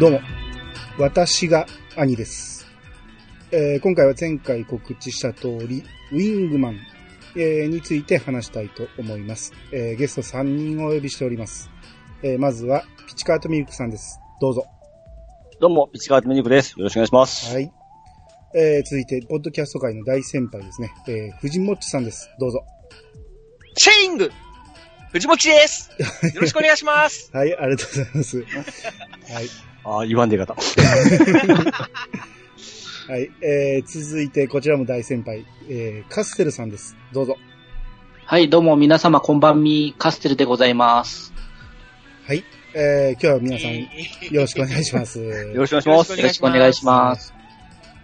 どうも、私が兄です。えー今回は前回告知した通り、ウィングマン、えーについて話したいと思います。えーゲスト3人をお呼びしております。えーまずは、ピチカートミルクさんです。どうぞ。どうも、ピチカートミニクです。よろしくお願いします。はい。えー続いて、ポッドキャスト界の大先輩ですね。えー藤もっちさんです。どうぞ。シェイング藤持です よろしくお願いしますはい、ありがとうございます。はい。ああ、言わんで方。はい。えー続いて、こちらも大先輩、えーカステルさんです。どうぞ。はい、どうも皆様こんばんみ、カステルでございます。はい。えー今日は皆さん、よろしくお願いします。よろしくお願いします。よろしくお願いします。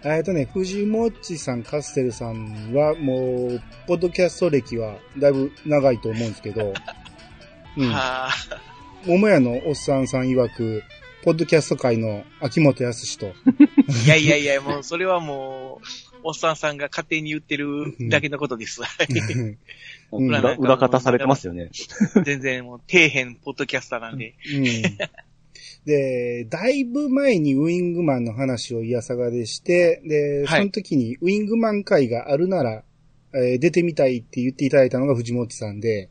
えっとね、藤もっちさん、カステルさんは、もう、ポッドキャスト歴はだいぶ長いと思うんですけど、うん。は桃屋のおっさんさん曰く、ポッドキャスト界の秋元康と、ーいやいやいや、もう、それはもう、おっさんさんが勝手に言ってるだけのことです。うん。裏裏方されてますよね。全然もう、底辺ポッドキャスターなんで。で、だいぶ前にウィングマンの話をいやさがでして、で、はい。その時にウィングマン会があるなら、えー出てみたいって言っていただいたのが藤本さんで、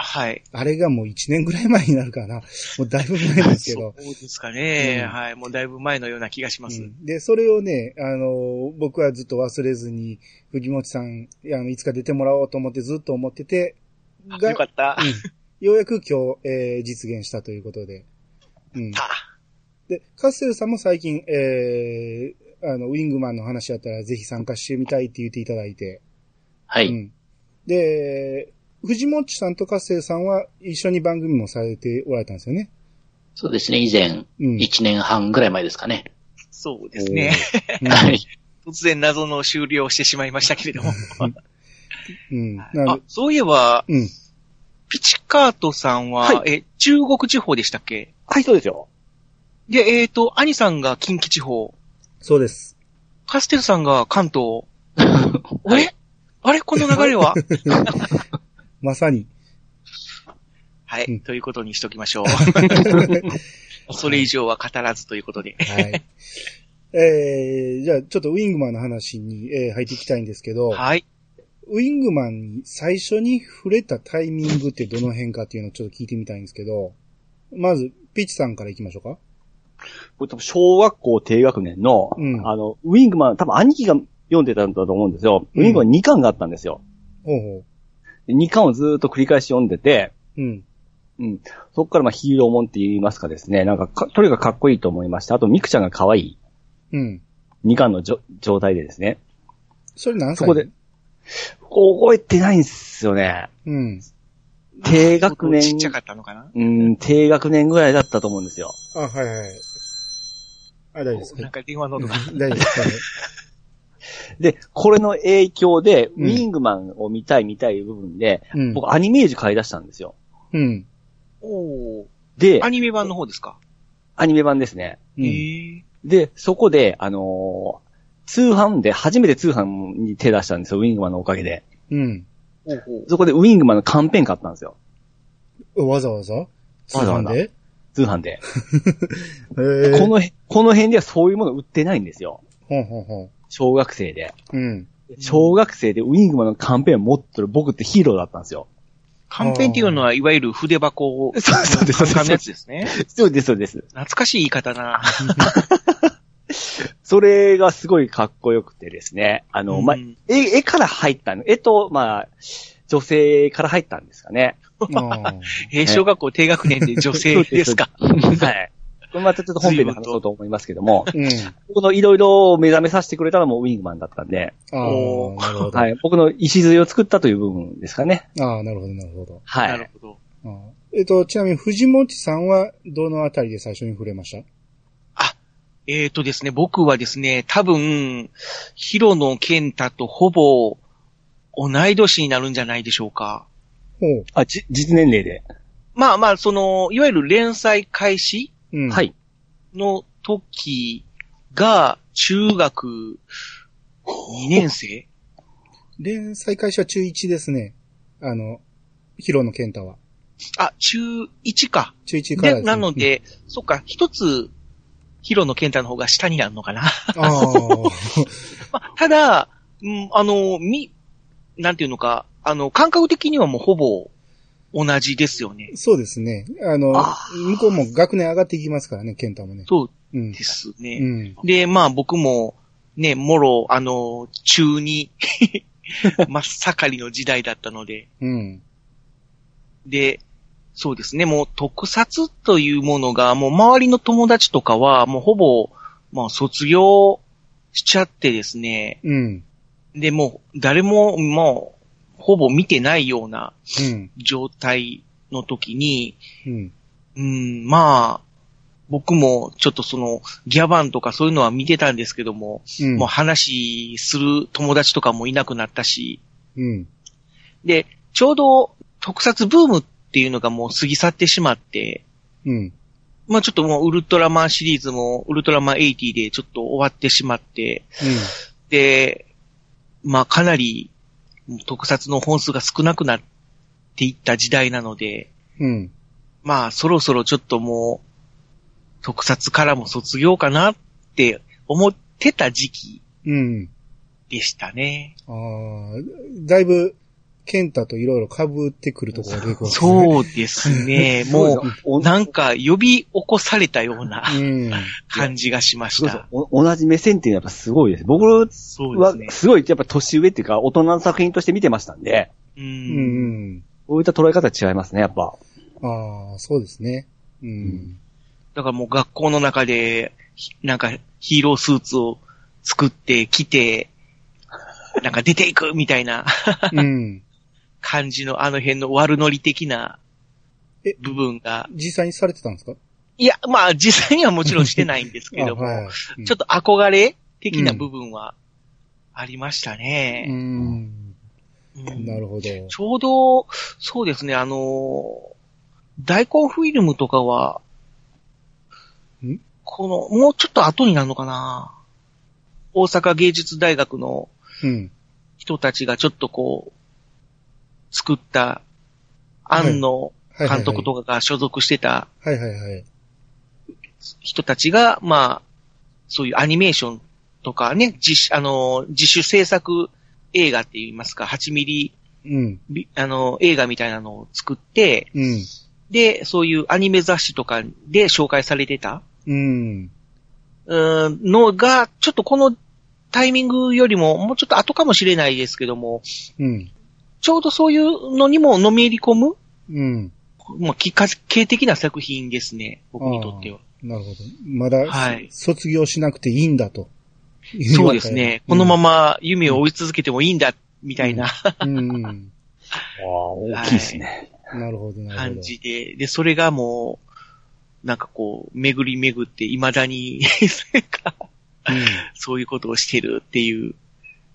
はい。あれがもう1年ぐらい前になるかな。もうだいぶ前ですけど。そうですかね、うんはい。もうだいぶ前のような気がします。うんで、それをね、あの、僕はずっと忘れずに、藤本さん、あの、いつか出てもらおうと思ってずっと思ってて、あよかった。うんようやく今日、えー実現したということで。うん。たで、カッセルさんも最近、えー、あの、ウィングマンの話やったらぜひ参加してみたいって言っていただいて。はい。うん。で、藤本さんとカッセルさんは一緒に番組もされておられたんですよね。そうですね、以前、うん。1年半ぐらい前ですかね。そうですね。うんはい。突然謎の終了をしてしまいましたけれども。うん。なある、そういえば、うん。ピチカートさんは、はえ、中国地方でしたっけ？はい、そうですよ。で、えっ、と、兄さんが近畿地方、そうです。カステルさんが関東。あはいれ？あれ？この流れは？まさに。はい、うんということにしときましょう。それ以上は語らずということで。はい。えー、じゃあちょっとウィングマンの話に、えー入っていきたいんですけど、はい。ウィングマンに最初に触れたタイミングってどの辺かっていうのをちょっと聞いてみたいんですけど、まず、ピッチさんから行きましょうか。これ多分小学校低学年の、うんあの、ウィングマン、多分兄貴が読んでたんだと思うんですよ。うんウィングマン2巻があったんですよ。ほうほで2巻をずーっと繰り返し読んでて、う。うん。うん。そこからまあヒーローもんって言いますかですね。なんかか、とにかくかっこいいと思いました。あと、ミクちゃんが可愛いうん。2巻のじょ状態でですね。それ何歳？そこで、覚えてないんですよね。うん。低学年ちっちゃかったのかな？うん、低学年ぐらいだったと思うんですよ。あ、はいはい。あ、大丈夫ですなんか電話の音が。うん大丈夫です。はいで、これの影響で、うんウィングマンを見たい見たい部分で、うん。僕アニメージ買い出したんですよ。うん。おーで、アニメ版の方ですか、アニメ版ですね。うん。へえ。で、そこで、あのー通販で、初めて通販に手出したんですよ、ウィングマンのおかげで。うん。そこでウィングマンのカンペン買ったんですよ。わざわざ？通わざわざ販で通販で。えー、この、この辺ではそういうもの売ってないんですよ。ほうほうほ小学生で。う。うん。小学生でウィングマンのカンペンを持ってる僕ってヒーローだったんですよ。カンペンっていうのは、いわゆる筆箱を、そうそうですカンカンのやつですね。そうです、そうです。懐かしい言い方だな。それがすごいかっこよくてですね。あの、まあうん、絵、絵から入ったの。絵と、まあ、女性から入ったんですかね。えー小学校低学年で女性ですか？はい。これまたちょっと本編で話そうと思いますけども、うん。僕のいろいろ目覚めさせてくれたのもウィングマンだったんで、ああ、おーなるほど。はい。僕の礎を作ったという部分ですかね。ああ、なるほど、なるほど。はないる。ほど。えっと、ちなみに藤本さんはどのあたりで最初に触れました？えーとですね、僕はですね、多分、ヒロノケンタとほぼ同い年になるんじゃないでしょうか。ほう。あ、じ、実年齢で。まあまあ、その、いわゆる連載開始うん。。はいい。の時が、中学2年生？連載開始は中1ですね。あの、ヒロの健太は。あ、中1か。中1からで、なので、そっか、一つヒロのケンタの方が下になるのかな。ああ。まあ、ただ、うん、あの、み、なんていうのか、あの、感覚的にはもうほぼ同じですよね。そうですね。あの、あ向こうも学年上がっていきますからね、ケンタもね。そううん。ですね。うん。で、まあ僕も、ね、もろ、あの、中に、真っ盛りの時代だったので、うん。で、そうですね、もう特撮というものが、もう周りの友達とかは、もうほぼ、まあ卒業しちゃってですね、うん。で、もう誰も、もう、ほぼ見てないようなうん。状態の時に、うん。うん、まあ、僕もちょっとその、ギャバンとかそういうのは見てたんですけども、うん。もう話する友達とかもいなくなったし、うん。で、ちょうど特撮ブームっていうのがもう過ぎ去ってしまって、うん。まあちょっともうウルトラマンシリーズもウルトラマン80でちょっと終わってしまって、で、まあかなり特撮の本数が少なくなっていった時代なので、うん。うん。まあそろそろちょっともう特撮からも卒業かなって思ってた時期うん。でしたね。ああ、だいぶ、ケンタといろいろ被ってくるところが出てくるね。そうですね。もおう、なんか呼び起こされたようなうん。感じがしましそうそう同じ目線っていうのはやっぱすごいです。僕はすごいやっぱ年上っていうか大人の作品として見てましたんで、う。うんん。こういった捉え方違いますね、やっぱ。ああ、そうですね。うん。だからもう学校の中で、ひなんかヒーロースーツを作って着て、なんか出ていくみたいなうん。感じのあの辺の悪ノリ的なえ部分が。実際にされてたんですか？いや、まあ実際にはもちろんしてないんですけども、あはいうんちょっと憧れ的な部分はありましたうね。ん。うんなるほど。ちょうど、そうですね、あのー大根フィルムとかはん、この、もうちょっと後になるのかな大阪芸術大学のうん。人たちがちょっとこう、作った、庵野はいはいはい監督とかが所属してたはいはいはい。人たちが、まあ、そういうアニメーションとかね、自主、あのー、自主制作映画って言いますか、8ミリ、うん。ビあのー、映画みたいなのを作って、うん。で、そういうアニメ雑誌とかで紹介されてた、うん。うーん、のが、ちょっとこのタイミングよりも、もうちょっと後かもしれないですけども、うん。ちょうどそういうのにものめり込む、うん。まあ、きっかけ的な作品ですね、僕にとっては。なるほど。まだ、はい卒業しなくていいんだと。そうですね。このまま。ま夢を追い続けてもいいんだ、みたいなうん。うん ああ、大きいですね。なるほど、なるほど。感じで、で、それがもう、なんかこう、巡り巡って未だにそれがそういうことをしてるっていう、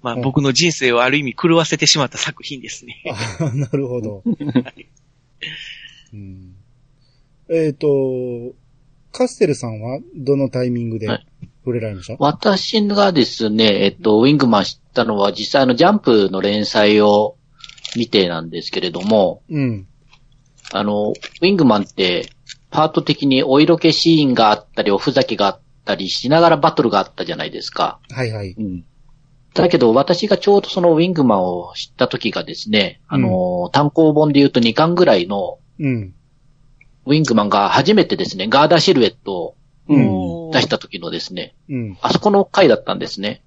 まあうん僕の人生をある意味狂わせてしまった作品ですね。あ なるほど。うん、えっ、と、カステルさんはどのタイミングではい触れられました、私がですね、えっと、ウィングマン知ったのは実際あのジャンプの連載を見てなんですけれども、うん。あの、ウィングマンってパート的にお色気シーンがあったり、おふざけがあったりしながらバトルがあったじゃないですか。はいはい。うん。だけど私がちょうどそのウィングマンを知った時がですね、あの、単行本で言うと2巻ぐらいのうん。ウィングマンが初めてですね、ガーダーシルエットをうん。出した時のですね、うん。あそこの回だったんですね。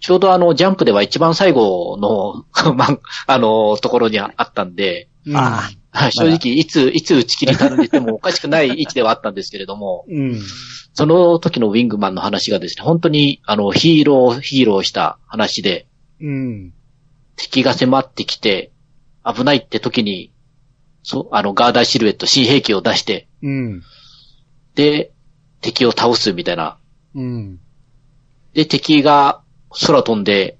ちょうどあの、ジャンプでは一番最後の、まあ、あの、ところにあったんで、うん。あはい正直、いつ、いつ打ち切りたんでてもおかしくない位置ではあったんですけれども、うん。その時のウィングマンの話がですね、本当に、あの、ヒーロー、ヒーローした話で、うん。敵が迫ってきて、危ないって時に、そう、あの、ガーダーシルエット、新兵器を出して、うん。で、敵を倒すみたいな。うん。で、敵が空飛んで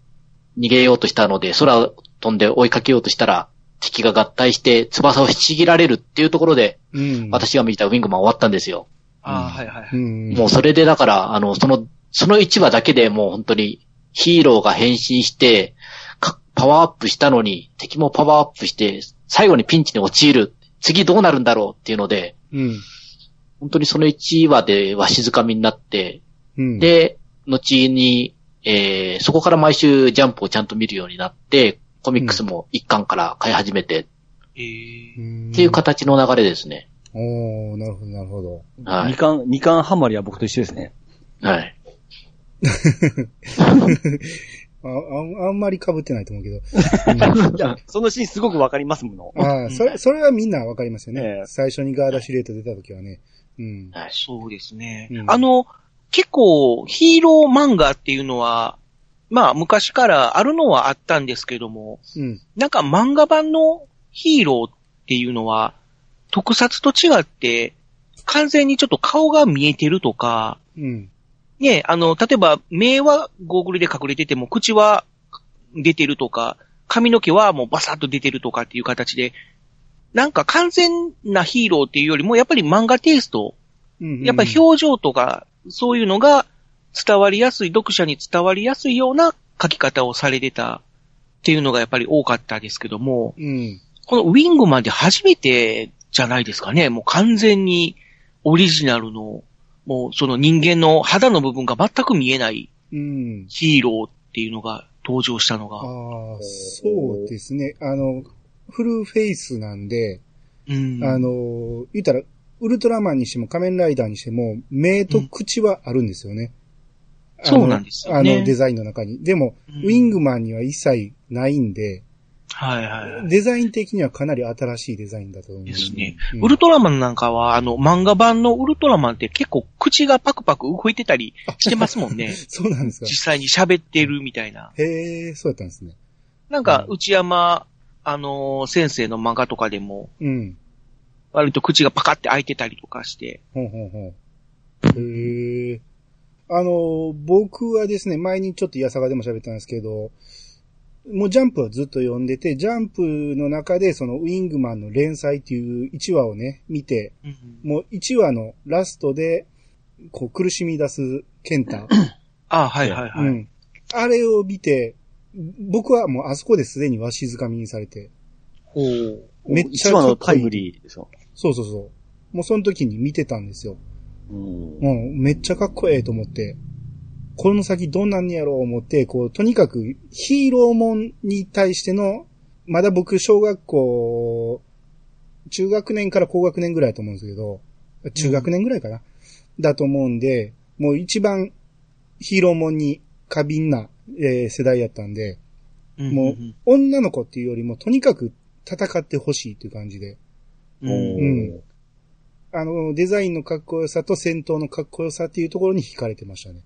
逃げようとしたので、空飛んで追いかけようとしたら、敵が合体して翼を引きちぎられるっていうところで、うん。私が見たウィングマン終わったんですよ。ああ、はいはい。もうそれでだから、あの、その、その1話だけでもう本当にヒーローが変身して、かパワーアップしたのに、敵もパワーアップして、最後にピンチに陥る。次どうなるんだろうっていうので、うん。本当にその1話でわしづかみになって、うん。、で、後に、えー、そこから毎週ジャンプをちゃんと見るようになって、コミックスも一巻から買い始めてっえーうんていう。形の流れですね。おー、なるほど、なるほど。はい。二巻、二巻ハマりは僕と一緒ですね。はい。あああんまり被ってないと思うけど。いや、そのシーンすごくわかりますもの。ああ、それ、それはみんなわかりますよね。ええ最初にガーダシュレート出た時はね。うん。はい。そうですね。うんあの、結構ヒーロー漫画っていうのは、まあ昔からあるのはあったんですけども、うん。なんか漫画版のヒーローっていうのは、特撮と違って、完全にちょっと顔が見えてるとか、うん。ね、あの、例えば目はゴーグルで隠れてても、口は出てるとか、髪の毛はもうバサッと出てるとかっていう形で、なんか完全なヒーローっていうよりも、やっぱり漫画テイスト、うん。やっぱり表情とか、そういうのが伝わりやすい、読者に伝わりやすいような書き方をされてたっていうのがやっぱり多かったですけども、うん。このウィングマンで初めてじゃないですかね。もう完全にオリジナルの、もうその人間の肌の部分が全く見えないうん。ヒーローっていうのが登場したのあが。あ、そうですね。あの、フルフェイスなんで、うん。あの、言ったら、ウルトラマンにしても仮面ライダーにしても、目と口はあるんですよね。そうなんですよねあのデザインの中に。でも、うんウィングマンには一切ないんで、はいはいはい。デザイン的にはかなり新しいデザインだと思う。ですね。うんウルトラマンなんかは、あの、漫画版のウルトラマンって結構口がパクパク動いてたりしてますもんね。そうなんですか。実際に喋ってるみたいな。へえ、そうやったんですね。なんか、うん内山、あのー先生の漫画とかでも、うん。割と口がパカって開いてたりとかして。ほうほうほう。へえ。あの、僕はですね、前にちょっとイヤサガでも喋ったんですけど、もうジャンプはずっと読んでて、ジャンプの中でそのウィングマンの連載っていう1話をね、見て、もう1話のラストで、こう苦しみ出すケンタ。あはいはいはい。うん。あれを見て、僕はもうあそこですでにわしづかみにされて、ほう。めっちゃいいのタイムリーでしょ。そうそうそう。もうその時に見てたんですよ。うん。うん、めっちゃかっこええと思って、この先どんなんやろう思って、こう、とにかくヒーローもんに対しての、まだ僕小学校、中学年から高学年ぐらいだと思うんですけど、中学年ぐらいかな、だと思うんで、もう一番ヒーローもんに過敏な、えー世代やったんで、もう女の子っていうよりもとにかく戦ってほしいっていう感じで、うん、おうん。ーあの、デザインのかっこよさと戦闘のかっこよさっていうところに惹かれてましたね。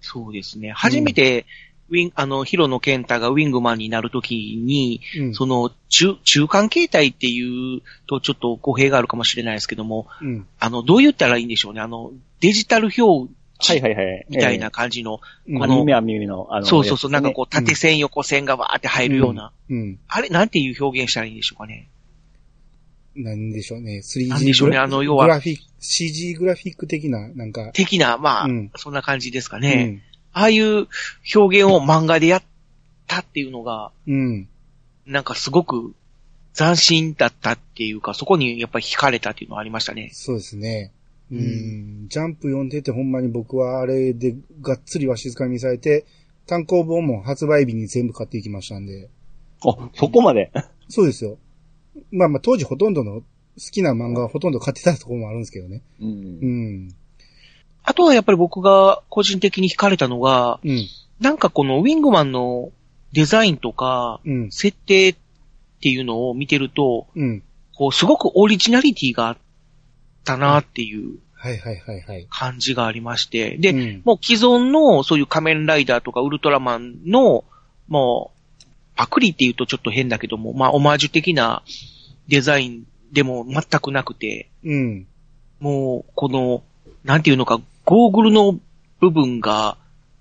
そうですね。初めて、ウィン、あの、ヒロノケンタがウィングマンになるときに、うん。その、中、中間形態っていうとちょっと語弊があるかもしれないですけども、うん。あの、どう言ったらいいんでしょうね。あの、デジタル表はいはいはい。みたいな感じの、うんあの、耳は耳の、あの、そうそうそう、なんかこう、うん縦線、横線がわーって入るような、うん。あれ、なんていう表現したらいいんでしょうかね。なんでしょうね。3G なんでしょうねグラあの要はグラフィック、CG グラフィック的な、なんか。的な、まあ、うんそんな感じですかうね。ん。ああいう表現を漫画でやったっていうのが、うん。なんかすごく斬新だったっていうか、そこにやっぱり惹かれたっていうのはありましたね。そうですね。う。うんジャンプ読んでてほんまに僕はあれでがっつりわしづかみにされて、単行本も発売日に全部買っていきましたんで。あ、そこまで？そうですよ。まあまあ当時ほとんどの好きな漫画はほとんど買ってたところもあるんですけどね。う。うんん。あとはやっぱり僕が個人的に惹かれたのが、うん。なんかこのウィングマンのデザインとか、うん。設定っていうのを見てると、うん。こう、すごくオリジナリティがあったなっていうはいはいはいはい。感じがありまして、で、うんもう既存のそういう仮面ライダーとかウルトラマンの、もう、パクリって言うとちょっと変だけども、まあ、オマージュ的なデザインでも全くなくて、うん。もう、この、なんていうのか、ゴーグルの部分が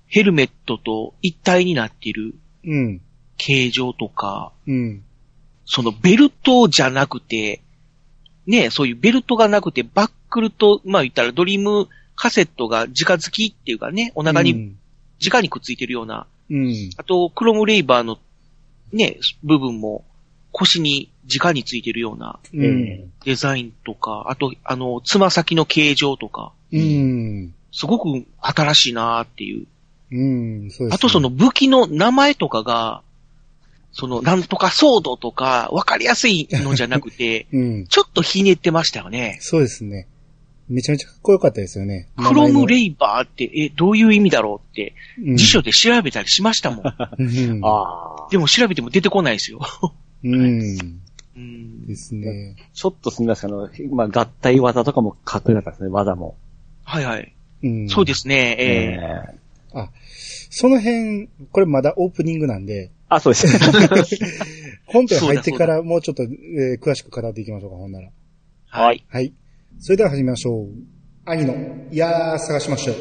ヘルメットと一体になっているうん。形状とか、うん。そのベルトじゃなくて、ね、そういうベルトがなくて、バックルと、まあ言ったらドリームカセットが直付きっていうかね、お腹に、うん。直にくっついてるような、うん。あと、クロムレイバーのね、部分も腰に直についてるようなうん。デザインとか、あと、あの、つま先の形状とか、うん。すごく新しいなっていう。うん。そうです、ね。あとその、武器の名前とかが、その、なんとかソードとか、わかりやすいのじゃなくて、うん。ちょっとひねってましたよね。そうですね。めちゃめちゃかっこよかったですよね。クロムレイ、イバーって、え、どういう意味だろうって、うん辞書で調べたりしましたもん。うん。ああ。でも調べても出てこないですよ。うん。うんですね。ちょっとすみません。あの、まあ、合体技とかもかっこよかったですね、技も。はいはい。うん。そうですね。えええその辺、これまだオープニングなんで、あ、そうです。本編入ってからもうちょっと、えー詳しく語っていきましょうか、ほんなら。ーはい。はい。それでは始めましょう。兄の、いやー、探しましょう。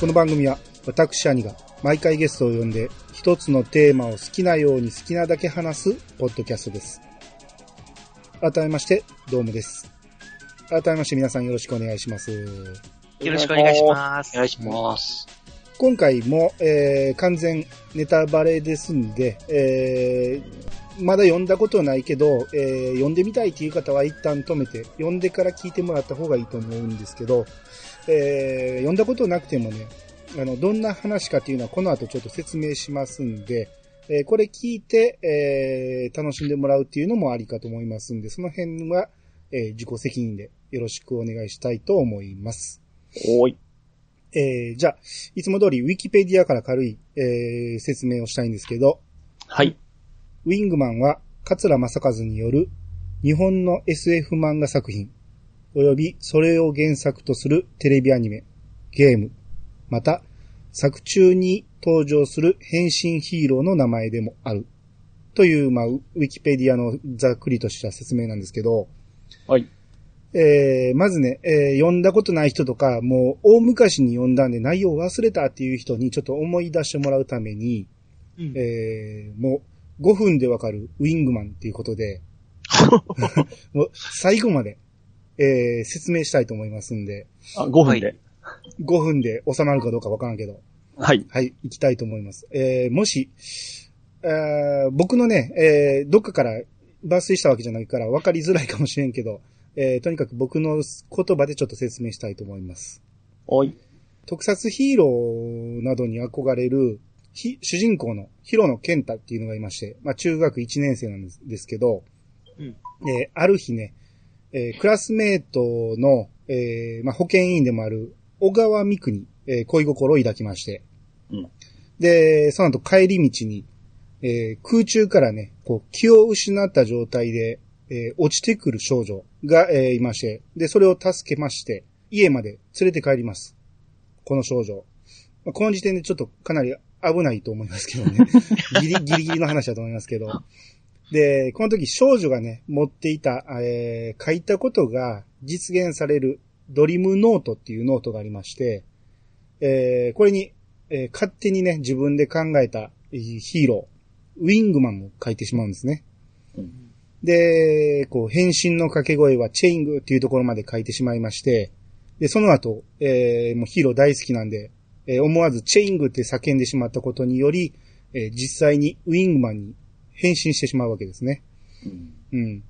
この番組は私兄が毎回ゲストを呼んで一つのテーマを好きなように好きなだけ話すポッドキャストです。改めまして、どうもです。改めまして皆さんよろしくお願いします。よろしくお願いします。お願いします。今回も、えー完全ネタバレですんで、えーまだ読んだことないけど、えー読んでみたいという方は一旦止めて、読んでから聞いてもらった方がいいと思うんですけど、えー読んだことなくてもね、あの、どんな話かっていうのはこの後ちょっと説明しますんで、えーこれ聞いて、えー楽しんでもらうっていうのもありかと思いますんで、その辺は、えー自己責任でよろしくお願いしたいと思います。おーい。えーじゃあ、いつも通りウィキペディアから軽い、えー説明をしたいんですけど、はい。ウィングマンは桂正和による日本の SF 漫画作品、及びそれを原作とするテレビアニメ、ゲーム、また作中に登場する変身ヒーローの名前でもある。という、まあ、ウィキペディアのざっくりとした説明なんですけど、はい。えー、まずね、えー読んだことない人とか、もう大昔に読んだんで内容忘れたっていう人にちょっと思い出してもらうために、うんえー、もう5分でわかるウィングマンっていうことで、もう最後まで、えー、説明したいと思いますんで、あ、5分で。5分で収まるかどうかわからんけど、はい。はい、行きたいと思います。えー、もし、えー僕のね、えー、どっかから抜粋したわけじゃないから分かりづらいかもしれんけど、えー、とにかく僕の言葉でちょっと説明したいと思います。おい。特撮ヒーローなどに憧れる、ひ主人公のヒロノケンタっていうのがいまして、まあ中学1年生なんですですけど、うんえーある日ね、えークラスメートの、えーまあ保健委員でもある小川美久に、えー恋心を抱きまして、うんで、その後帰り道に、えー空中からね、こう気を失った状態で、えー落ちてくる少女が、えーいまして、で、それを助けまして、家まで連れて帰ります。この少女。まあこの時点でちょっとかなり危ないと思いますけどね。ギリギリギリの話だと思いますけど。で、この時少女がね、持っていた、えー書いたことが実現されるドリームノートっていうノートがありまして、えーこれに、えー勝手にね、自分で考えたえーヒーロー、ウィングマンを書いてしまうんですね。で、こう、変身の掛け声はチェイングっていうところまで書いてしまいまして、で、その後、えーもうヒーロー大好きなんで、えー思わずチェイングって叫んでしまったことにより、えー実際にウィングマンに変身してしまうわけですね。うん。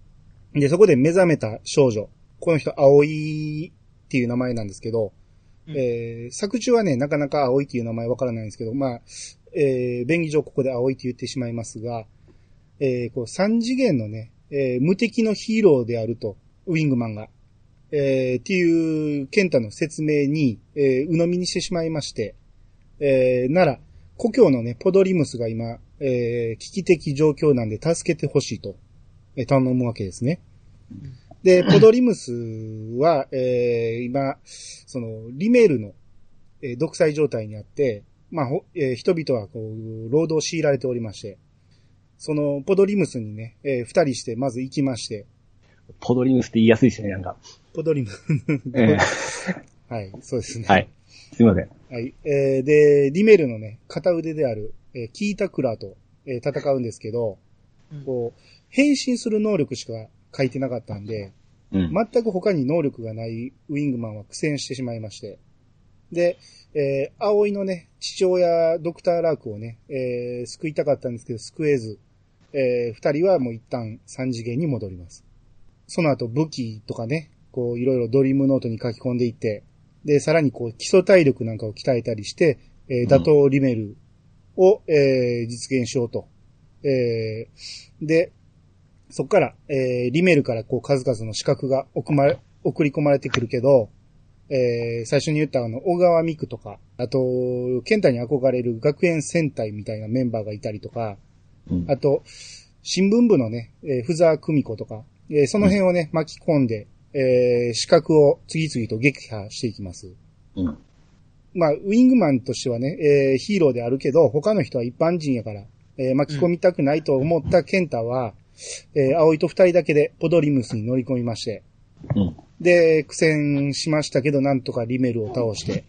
で、そこで目覚めた少女。この人、葵っていう名前なんですけど、うんえー作中はね、なかなか葵っていう名前わからないんですけど、まあ、えー便宜上ここで葵って言ってしまいますが、えーこう、三次元のね、えー無敵のヒーローであると、ウィングマンが、えーっていう、ケンタの説明に、えー鵜呑みにしてしまいまして、えーなら、故郷のね、ポドリムスが今、えー危機的状況なんで助けてほしいと、えー頼むわけですね。で、ポドリムスは、えー今、その、リメールの、えー独裁状態にあって、まあ、ほえー人々はこう、労働を強いられておりまして、その、ポドリムスにね、えー二人して、まず行きまして、ポドリムスって言いやすいですね、なんか。ポドリム、え はい、そうですね。えはい。すいません。はい。えーで、リメールのね、片腕である、えーキータクラーと、えー戦うんですけど、うんこう、変身する能力しか書いてなかったんで、うん。全く他に能力がないウィングマンは苦戦してしまいまして。で、えー、葵のね、父親、ドクター・ラークをね、えー、救いたかったんですけど、救えず、えー、二人はもう一旦三次元に戻ります。その後武器とかね、こういろいろドリームノートに書き込んでいって、で、さらにこう基礎体力なんかを鍛えたりして、えー、打倒リメルを、えー、実現しようと。えー、で、そこから、えー、リメルからこう数々の資格が送まれ、送り込まれてくるけど、えー、最初に言ったあの、小川美久とか、あと、ケンタに憧れる学園戦隊みたいなメンバーがいたりとか、うんあと、新聞部のね、えー、ふざ久美子とか、えーその辺をね、巻き込んで、えー、資格を次々と撃破していきます。うん。まあ、ウィングマンとしてはね、えーヒーローであるけど、他の人は一般人やから、えー巻き込みたくないと思ったケンタは、えー葵と二人だけでポドリムスに乗り込みまして、うん。で、苦戦しましたけど、なんとかリメルを倒して、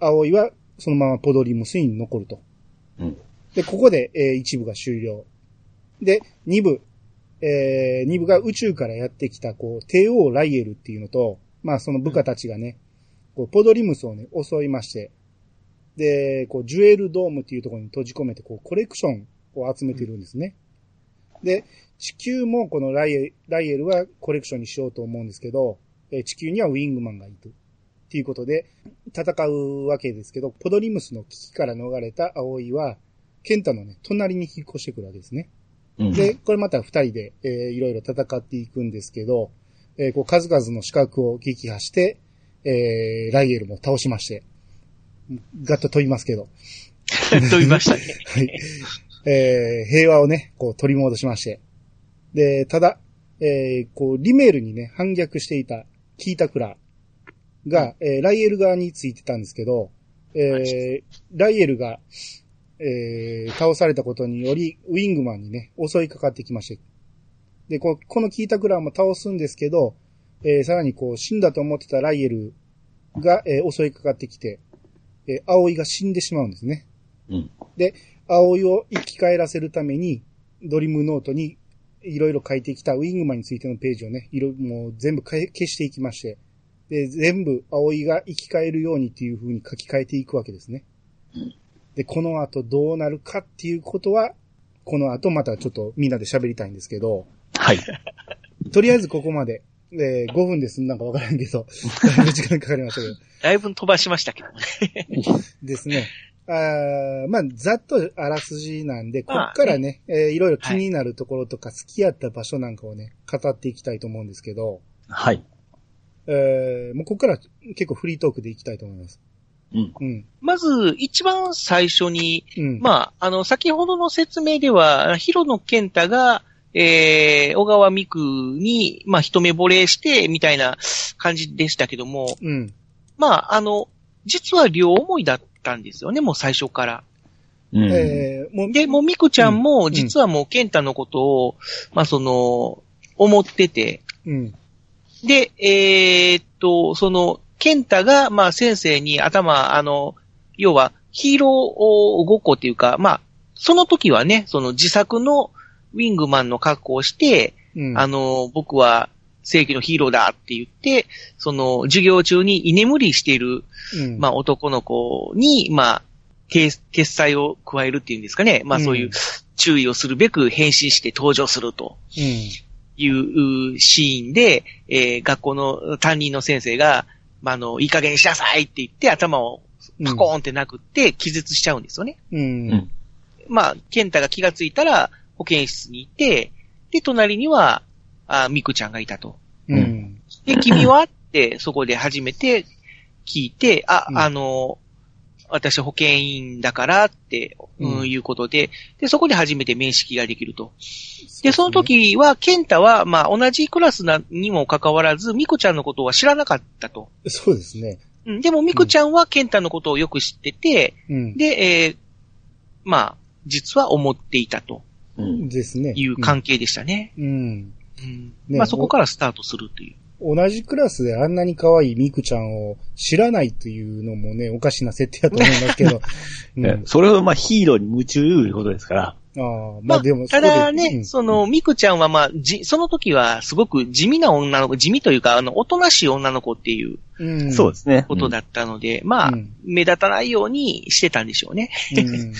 葵はそのままポドリムスに残ると。うん。で、ここで、えー一部が終了。で、二部、えー二部が宇宙からやってきた、こう、帝王ライエルっていうのと、まあその部下たちがね、こう、ポドリムスをね、襲いまして、で、こう、ジュエルドームっていうところに閉じ込めて、こう、コレクションを集めてるんですね。で、地球もこのライエライエルはコレクションにしようと思うんですけど、えー地球にはウィングマンがいる。っていうことで、戦うわけですけど、ポドリムスの危機から逃れた葵は、ケンタのね、隣に引っ越してくるわけですね。うん。で、これまた二人で、えーいろいろ戦っていくんですけど、えーこう数々の資格を撃破して、えーライエルも倒しまして、ガッと飛びますけど、飛びましたね。はい。えー平和をね、こう取り戻しまして。で、ただ、えーこう、リメールにね、反逆していたキータクラが、えーライエル側についてたんですけど、えーライエルが、えー倒されたことにより、ウィングマンにね、襲いかかってきまして。で、ここのキータクラも倒すんですけど、えーさらにこう、死んだと思ってたライエルが、えー襲いかかってきて、えー葵が死んでしまうんですね。うん。で、葵を生き返らせるために、ドリームノートにいろいろ書いてきたウィングマンについてのページをね、いろ、もう全部消消していきまして、で、全部葵が生き返るようにっていう風に書き換えていくわけですね。で、この後どうなるかっていうことは、この後またちょっとみんなで喋りたいんですけど、はい。とりあえずここまで、えー5分で済んだんかわからんけど、だいぶ時間かかりましたけど、だいぶ飛ばしましたけどね。ですね。あーまあ、ざっとあらすじなんで、こまあっからね、えーいろいろ気になるところとか、好きやった場所なんかをね、語っていきたいと思うんですけど、はい。えーもうこっから結構フリートークでいきたいと思います。うん。うん。まず、一番最初に、うん。まあ、あの、先ほどの説明では、ヒロノケンタが、えー、小川美久に、まあ、一目惚れして、みたいな感じでしたけども、うん。まあ、あの、実は両思いだったんですよね、もう最初から。うん。えーもう、で、もうミクちゃんも、ん実はもうケンタのことを、まあ、その、思ってて、うん。で、えーっと、その、ケンタが、まあ、先生に頭、あの、要は、ヒーローごっこっていうか、まあ、その時はね、その自作のウィングマンの格好をして、うん。あの、僕は正義のヒーローだって言って、その、授業中に居眠りしている、うん、まあ、男の子に、まあ、決決済を加えるっていうんですかね。まあ、そういう注意をするべく変身して登場すると。うん。いうシーンで、えー学校の担任の先生が、まあ、あの、いい加減にしなさいって言って頭をパコーンって殴って気絶しちゃうんですよね。うん。うんまあ、ケンタが気がついたら保健室にいて、で、隣には、あミクちゃんがいたと。うん。で、君は？ってそこで初めて聞いて、あ、うんあの、私保健員だからって、うんうんいうことで、で、そこで初めて面識ができると。で、その時は、ケンタは、まあ、同じクラスなにもかかわらず、ミクちゃんのことは知らなかったと。そうですね。うん、でも、ミクちゃんはケンタのことをよく知ってて、うん。で、えーまあ、実は思っていたとうん。ですね。いう関係でしたね。うん。うんねまあ、そこからスタートするという。同じクラスであんなに可愛いミクちゃんを知らないというのもね、おかしな設定だと思いますけど。うんねそれをまあヒーローに夢中いうことですから。ああ、ままあ、あでも、ただね、うんその、ミクちゃんはまあ、じ、その時はすごく地味な女の子、地味というか、あの、おとなしい女の子っていううん、そうですね。ことだったので、まあ、うん目立たないようにしてたんでしょうね。うん。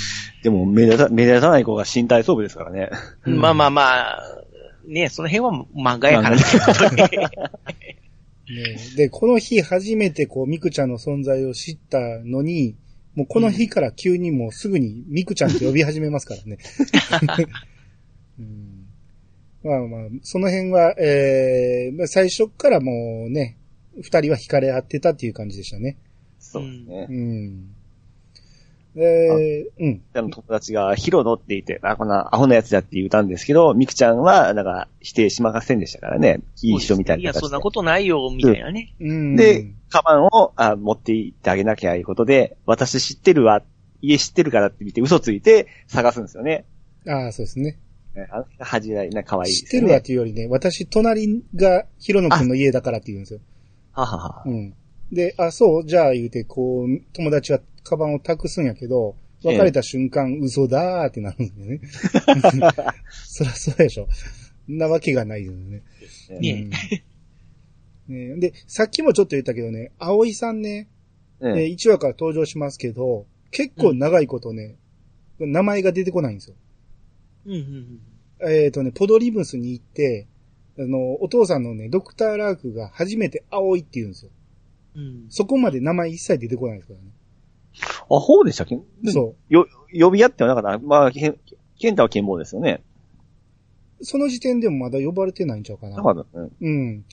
でも、目立た、目立たない子が身体装備ですからね。う んまあまあまあ、ね、その辺は漫画やから。ねで、この日初めてこう、ミクちゃんの存在を知ったのに、もうこの日から急にもうすぐにミクちゃんって呼び始めますからね。うん、まあまあ、その辺は、えー、まあ最初っからもうね、二人は惹かれ合ってたっていう感じでしたね。そうですねう。ん。で、うん。あの友達がヒロノって言って、あ、こんなアホなやつだって言ったんですけど、ミクちゃんは、なんか、否定しませんでしたからね。いい人みたいいや、な形で。そんなことないよ、みたいなね。うん。で、カバンをあ持って行ってあげなきゃいうことで、私知ってるわ、家知ってるからって見て嘘ついて探すんですよね。ああ、そうですね。ねあの恥じらいな可愛い知ってるわっ。ていうよりね、私、隣がヒロノ君の家だからって言うんですよ。ははは。うん。で、あ、そうじゃあ言うて、こう、友達はカバンを託すんやけど、別れた瞬間、嘘だーってなるんだよね。そりゃそうでしょ。んなわけがないよね。ねうんねで、さっきもちょっと言ったけどね、葵さんね、えね1話から登場しますけど、結構長いことね、名前が出てこないんですよ。うんうんえっ、とね、ポドリブスに行って、あの、お父さんのね、ドクター・ラークが初めて葵って言うんですよ。うん。うん。そこまで名前一切出てこないですからね。あ、ほうでしたっけ？そよ、呼び合ってはなかった。まあ、ケンケンタは剣謀ですよね。う。その時点でもまだ呼ばれてないんちゃうかな。なかったね。うん。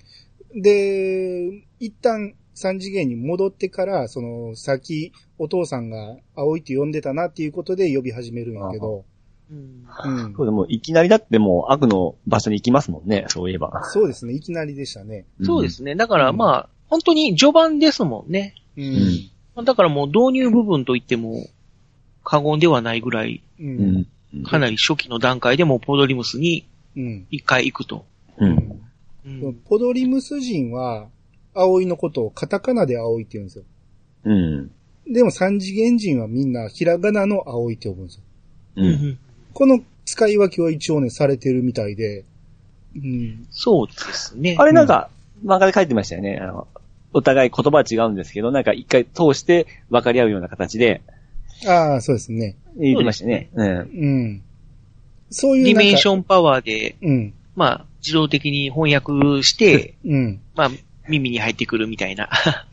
で、一旦三次元に戻ってから、その、先、お父さんが葵って呼んでたなっていうことで呼び始めるんやけど、うんうんそうでも、いきなりだってもう悪の場所に行きますもんね、そういえば。そうですね、いきなりでしたね。そうですね。だからまあ、本当に序盤ですもんね。うん。だからもう導入部分といっても過言ではないぐらい、う。うんん。うん。かなり初期の段階でもうポドリムスにうん。一回行くと。うん。うんポドリムス人は、葵のことをカタカナで葵って言うんですよ。うん。でも三次元人はみんなひらがなの葵って呼ぶんですよ。う。うんんこの使い分けは一応ね、されてるみたいで、うん。そうですね。あれなんか、漫画で書いてましたよね。あの、お互い言葉は違うんですけど、なんか一回通して分かり合うような形でああ、そうですね。言ってましたね。うん。うん。そういうなんかディメンションパワーで、うん。まあ、自動的に翻訳して、うん。まあ、耳に入ってくるみたいな。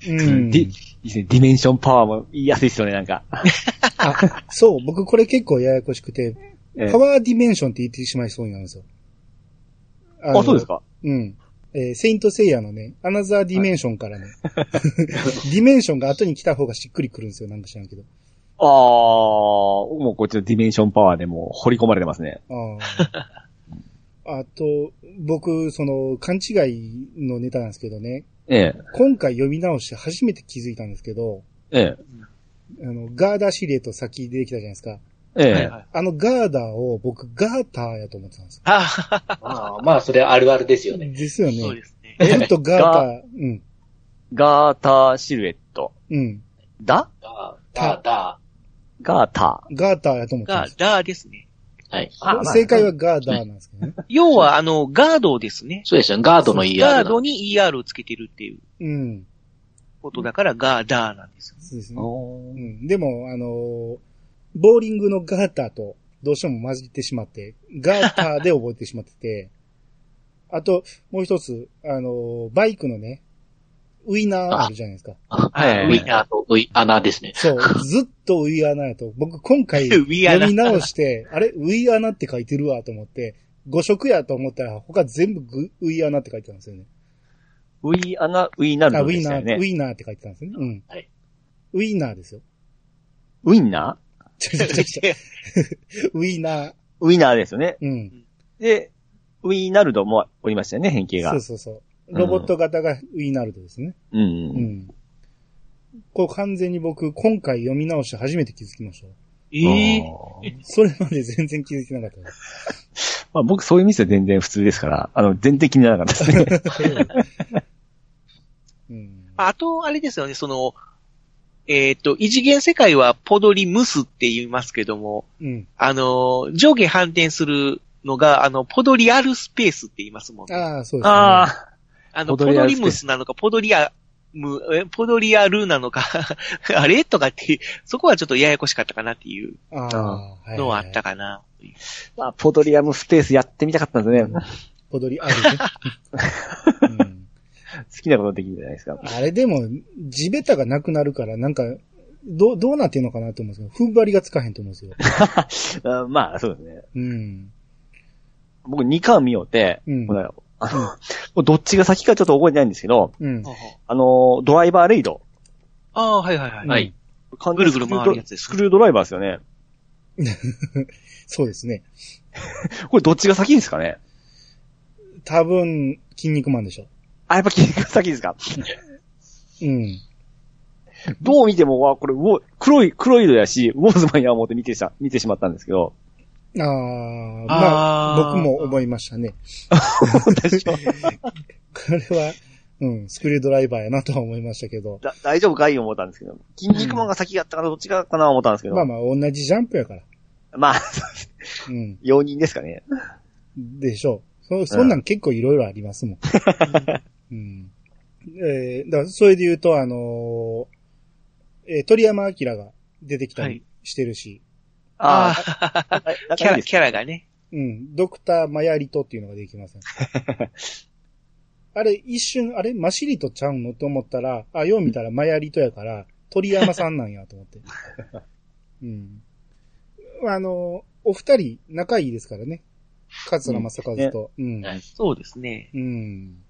うん。ディいいですね。ディメンションパワーも言いやすいですよね、なんか。あ、そう、僕これ結構ややこしくて、ええパワーディメンションって言ってしまいそうになるんですよ。あ、そうですか？うん。えー聖闘士星矢のね、アナザーディメンションからね、ディメンションが後に来た方がしっくりくるんですよ、なんか知らんけど。ああ、もうこっちのディメンションパワーでもう刷り込まれてますね。ああ。あと、僕、その、勘違いのネタなんですけどね、ええ。今回読み直して初めて気づいたんですけど、ええ。あの、ガーダーシリエット先出てきたじゃないですか。ええ。はいはいあのガーダーを僕ガーターやと思ってたんですよ。あまあ、まあ、それあるあるですよね。ですよね。そうですね。ずっとガーター、うん、ガーターシルエット。うん。だ？だ、だ、だ。ガータガーターやと思ってたんがです、ラーですね。はい。あまあ正解はガーダーなんですけどね。要は、あの、ガードですね。そうですよ。ガードの ER なガードに ER をつけてるっていううん。ことだから、ガーダーなんですよ。そうですー。ね。でも、あのーボーリングのガーターとどうしても混じってしまって、ガーターで覚えてしまってて、あと、もう一つ、あのーバイクのね、ウイナーあるじゃないですか。はいウィナーとウィ、穴ですね。そう、ずっとウイアナやと。僕今回 ウイアナ読み直して、あれ？ウイアナって書いてるわと思って、誤色やと思ったら他全部グウイアナって書いてたんですよね。ウィーアナ、ウィーナルあ、ドウィーナー。ウィーナーって書いてたんですよね。うん。はいウィーナーですよ。ウィンナちょちょちょちょウィーナー。ーウィナーですよね。うん。で、ウィーナルドもおりましたよね、変形が。そうそうそう。ロボット型がウィーナルドですね。うん。ううんん。これ完全に僕、今回読み直して初めて気づきましたよ。ええあーそれまで全然気づいてなかった。まあ、僕そういう店は全然普通ですから、あの、全然気にならなかったですね。うん。あと、あれですよね、その、えっ、と、異次元世界はポドリムスって言いますけども、うん。あの、上下反転するのが、あの、ポドリアルスペースって言いますもんね。ああ、そうですね。ああ、あの、ポポドドリムスなのか、ポドリアム、えポドリアルなのか、あれ？とかって、そこはちょっとややこしかったかなっていうのはあったか。かな。まあ、ポドリアムスペースやってみたかったんですね。好ポドリあるね。うん きなことできるじゃないですか。あれでも、地べたがなくなるから、なんか、どう、どうなってんのかなと思うんですけど、踏ん張りがつかへんと思うんですよ。あまあ、そうですね。うん。僕2巻見ようって、うんあの、どっちが先かちょっと覚えてないんですけど、うん。あの、ドライバーレイド。ああ、はいはいはい。はい。完ぐるぐる回るやつですスクリュードライバーですよね。そうですね。これどっちが先ですかね？多分、筋肉マンでしょ。あ、やっぱ筋肉が先ですか？うん。どう見ても、わ、これ、黒い、黒い色やし、ウォーズマンや思って見てし見てしまったんですけど。ああ、まあ、僕も思いましたね。これは、うん、スクリュードライバーやなとは思いましたけど。だ大丈夫かい思ったんですけど。筋肉マンが先やったからどっちがかな思ったんですけど。まあまあ、同じジャンプやから。まあ、うん。容認ですかね。でしょう。そ、そんなん結構いろいろありますもん。うん。えー、だからそれで言うと、あのーえー鳥山明が出てきたりはいしてるし、あああ、あ、キャラ、ラ、キャラがね。うん、ドクターマヤリトっていうのができません。あれ、一瞬、あれ、マシリトちゃうのと思ったら、あ、よう見たらマヤリトやから、鳥山さんなんやと思って。うん。あの、お二人仲いいですからね。桂正和と。うん。はいそうですね。うん。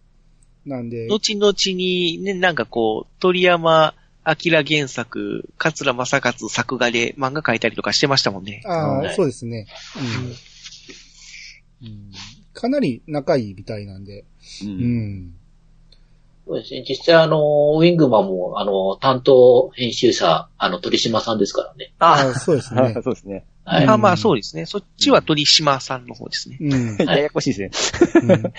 なんで、後々にね、なんかこう、鳥山明原作、桂正和作画で漫画描いたりとかしてましたもんね。ああ、はいそうですね。うん。うんかなり仲いいみたいなんで。う。うんん。そうですね。実際あの、ウィングマンも、あの、担当編集者、あの、鳥島さんですからね。ああ、そうですね。そうですね。はい。うんあまあそうですね。そっちは鳥島さんの方ですね。うん。ややこしいですね。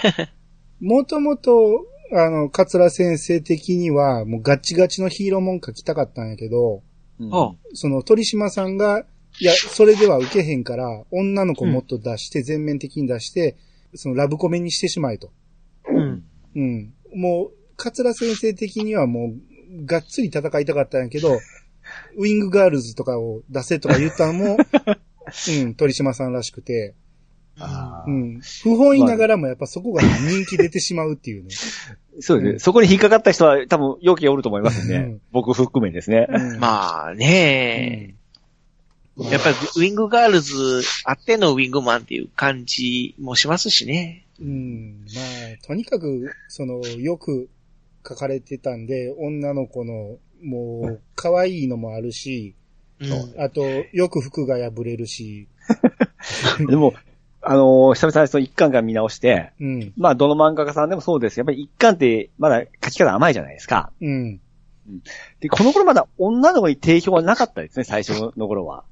もともと、あの、桂先生的には、もうガッチガチのヒーローもん書きたかったんやけど、うんあその鳥島さんが、いや、それでは受けへんから、女の子もっと出して、全面的に出して、そのラブコメにしてしまえと。うん。うん。もう、桂先生的にはもう、がっつり戦いたかったんやけど、ウィングガールズとかを出せとか言ったのも、うん、鳥島さんらしくて、うん。不本意ながらもやっぱそこが人気出てしまうっていうね。そうですね。うんそこに引っかかった人は多分、容器がおると思いますねうん。僕含めですね。うんまあねやっぱりウィングガールズあってのウィングマンっていう感じもしますしね。うん。まあ、とにかく、その、よく書かれてたんで、女の子の、もう、可愛いのもあるし、うん。あと、よく服が破れるし、でも、あのー久々にその一巻から見直して、うん、まあ、どの漫画家さんでもそうです。やっぱり一巻って、まだ書き方甘いじゃないですか。うん。で、この頃まだ女の子に定評はなかったですね、最初の頃は。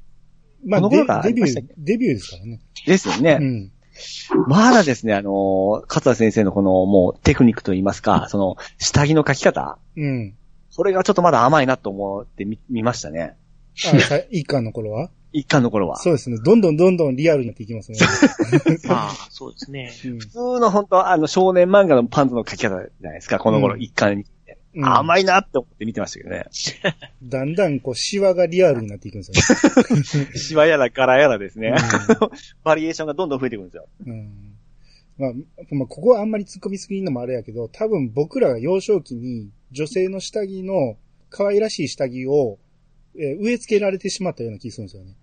まあ、このデ頃からありましたデビュー、デビューですからね。ですよね。うん。まだですね、あのー勝田先生のこの、もう、テクニックといいますか、その、下着の書き方、うん。それがちょっとまだ甘いなと思って見見ましたね。あ、さ一巻の頃は？一巻の頃は。そうですね。どんどんどんどんリアルになっていきますね。まあ、そうですね。うん普通の本当あの、少年漫画のパンツの書き方じゃないですか、この頃、うん一巻に。うん甘いなって思って見てましたけどね。だんだん、こう、シワがリアルになっていくんですよね。シワやら柄やらですね。バリエーションがどんどん増えていくんですよ。うんまあ、まあ、ここはあんまり突っ込みすぎるのもあれやけど、多分僕らが幼少期に女性の下着の可愛らしい下着を、えー植え付けられてしまったような気がするんですよね。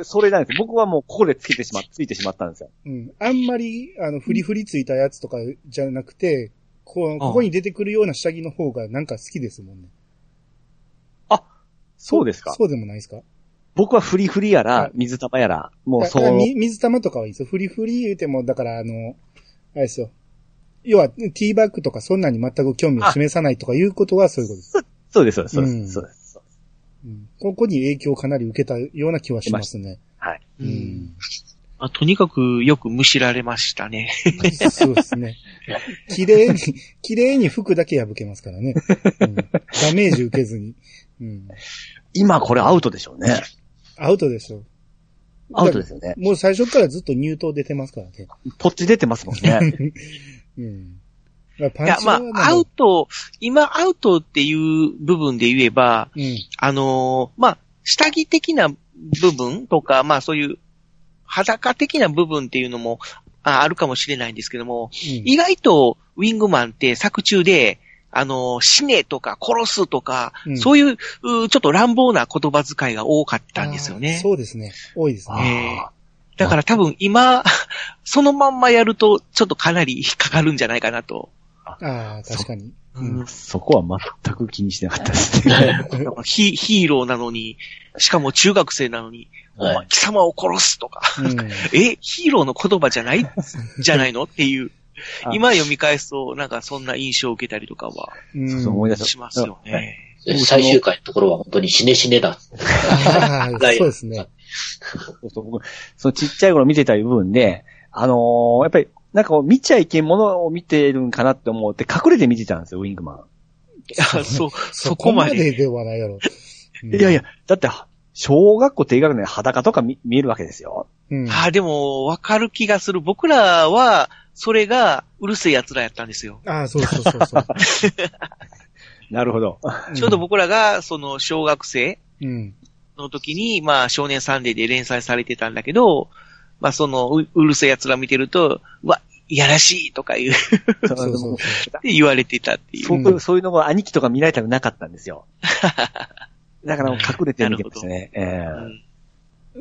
えそれなんです。僕はもうここでつけてしま、ついてしまったんですよ。うん。あんまり、あの、フリフリついたやつとかじゃなくて、こう、ここに出てくるような下着の方がなんか好きですもんね。そうですかそうでもないですか？僕はフリフリやはらい、水玉やら、もうあそう。水玉とかはいいですよ。フリフリ言うても、だからあの、あれですよ。要は、ティーバッグとかそんなに全く興味を示さないとかいうことはそういうことです。そうです、そうです、そうでうんす。そうですそうですうん、ここに影響をかなり受けたような気はしますね。はい。ううんん。まあ、とにかくよくむしられましたね。そうですね。綺麗に、綺麗に服だけ破けますからね。うん、ダメージ受けずに。うん。今これアウトでしょうね。アウトですよ。アウトですよね。もう最初からずっと入党出てますからね。ポッチ出てますもんね。うん。いや、まあ、アウト、今アウトっていう部分で言えば、うん。あのーまあ、下着的な部分とか、まあそういう裸的な部分っていうのもああるかもしれないんですけども、意外とウィングマンって作中で、あのー死ねとか殺すとか、うんそういう、うちょっと乱暴な言葉遣いが多かったんですよね。そうですね。多いですね。ええだから多分今、そのまんまやると、ちょっとかなり引っかかるんじゃないかなと。ああ、確かに。うん。そこは全く気にしてなかったですね。ヒヒーローなのに、しかも中学生なのに、おはい。前貴様を殺すとか、うん。え、ヒーローの言葉じゃない？じゃないの？っていう。あ、今読み返すと、なんかそんな印象を受けたりとかはうん。そうそう思い出しますよね。最終回のところは本当に死ね死ねだ。そうですね。そうそう僕そのちっちゃい頃見てた部分で、あのーやっぱり、なんかこう見ちゃいけんものを見てるんかなって思って隠れて見てたんですよ、ウィングマン。いや、そう、そそここまで。までではないやろ。うんいやいや、だって、小学校低学年で裸とか見見えるわけですよ。うん。ああ、でも、わかる気がする。僕らは、それが、うるせえ奴らやったんですよ。ああ、そうそうそうそう。なるほど。ちょうど僕らが、その、小学生うん。の時に、まあ、少年サンデーで連載されてたんだけど、まあ、その、ううるせえ奴ら見てると、うわ、いやらしいとか言う、そそうそうそう。っ て言われてたっていう。そういうそういうのが兄貴とか見られたくなかったんですよ。だからもう隠れて見てましたね。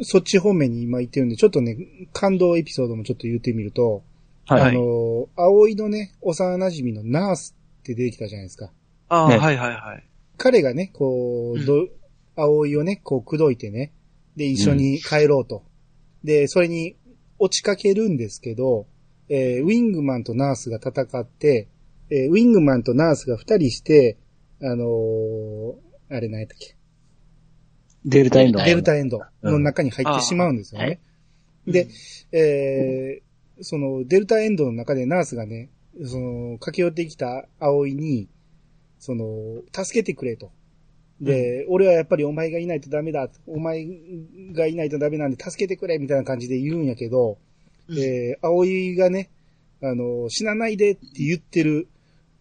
そっち方面に今言ってるんで、ちょっとね、感動エピソードもちょっと言ってみると、はい。はいあの、葵のね、幼馴染のナースって出てきたじゃないですか。ああ、ねはいはいはい。彼がね、こう、うんど葵をね、こう、口説いてね、で、一緒に帰ろうと。で、それに落ちかけるんですけど、えーウィングマンとナースが戦って、えーウィングマンとナースが二人して、あのーあれ何やったっけ？デルタエンド。デルタエンドの中に入ってしまうんですよね。で、えーその、デルタエンドの中でナースがね、その、駆け寄ってきた葵に、その、助けてくれと。で、俺はやっぱりお前がいないとダメだ。お前がいないとダメなんで助けてくれみたいな感じで言うんやけど、うんえー葵がね、あの、死なないでって言ってる、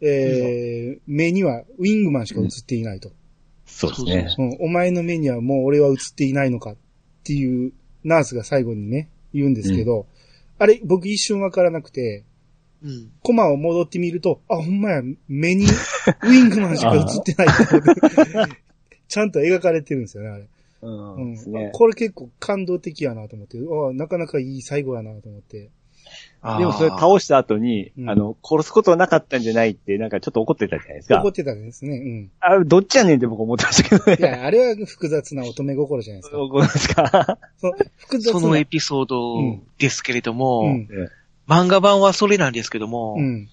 えー目にはウィングマンしか映っていないと。そうですね。うん、お前の目にはもう俺は映っていないのかっていうナースが最後にね、言うんですけど、あれ、僕一瞬わからなくて、うん。コマを戻ってみると、あ、ほんまや、目にウィングマンしか映ってない ちゃんと描かれてるんですよね、あれ。うん。うんね。これ結構感動的やなと思って、あなかなかいい最後やなと思って。でもそれ倒した後に、うんあの、殺すことはなかったんじゃないって、なんかちょっと怒ってたじゃないですか怒。ってたんですね。うん。あどっちやねんって僕思ってましたけどね。いや、あれは複雑な乙女心じゃないですか。怒りますか？その複雑な。そのエピソードですけれども、うん。漫画版はそれなんですけども、うん。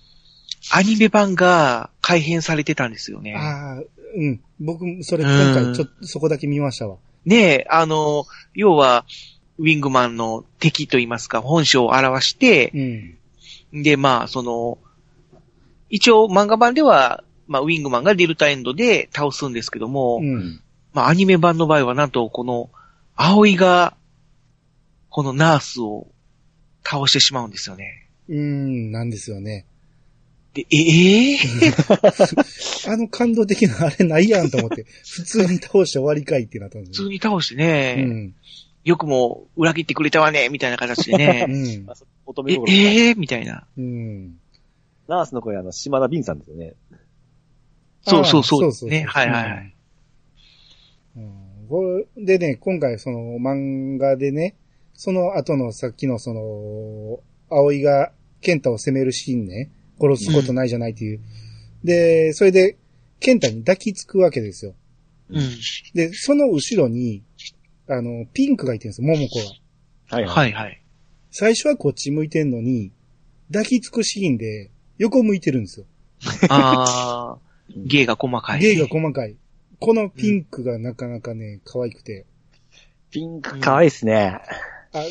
アニメ版が改編されてたんですよね。ああ、うん。僕、それ今回ちょっとそこだけ見ましたわ。ねえ、あの、要は、ウィングマンの敵といいますか、本性を表してう、ん。で、まあ、その、一応漫画版では、まあ、ウィングマンがデルタエンドで倒すんですけども、うん。まあ、アニメ版の場合は、なんと、この、葵が、このナースを倒してしまうんですよね。うん、なんですよね。で、ええ あの感動的なあれないやんと思って、普通に倒して終わりかいってなったんですよ。普通に倒してね、うん。よくも裏切ってくれたわね、みたいな形でねう。ん。え、乙女心。ええみたいな。うん。ナースの声、あの、島田敏さんですよね。そうそうそうそうそうねはいはいはい。うんこれでね、今回その漫画でね、その後のさっきのその、葵がケンタを責めるシーンね、殺すことないじゃないっていう。で、それで、ケンタに抱きつくわけですよ。うん。で、その後ろに、あの、ピンクがいてるんですよ、桃子が。はい。はいはい。最初はこっち向いてんのに、抱きつくシーンで横向いてるんですよ。ああ、芸が細かい。芸が細かい。このピンクがなかなかね、可愛くて。ピンク可愛いですね。あ、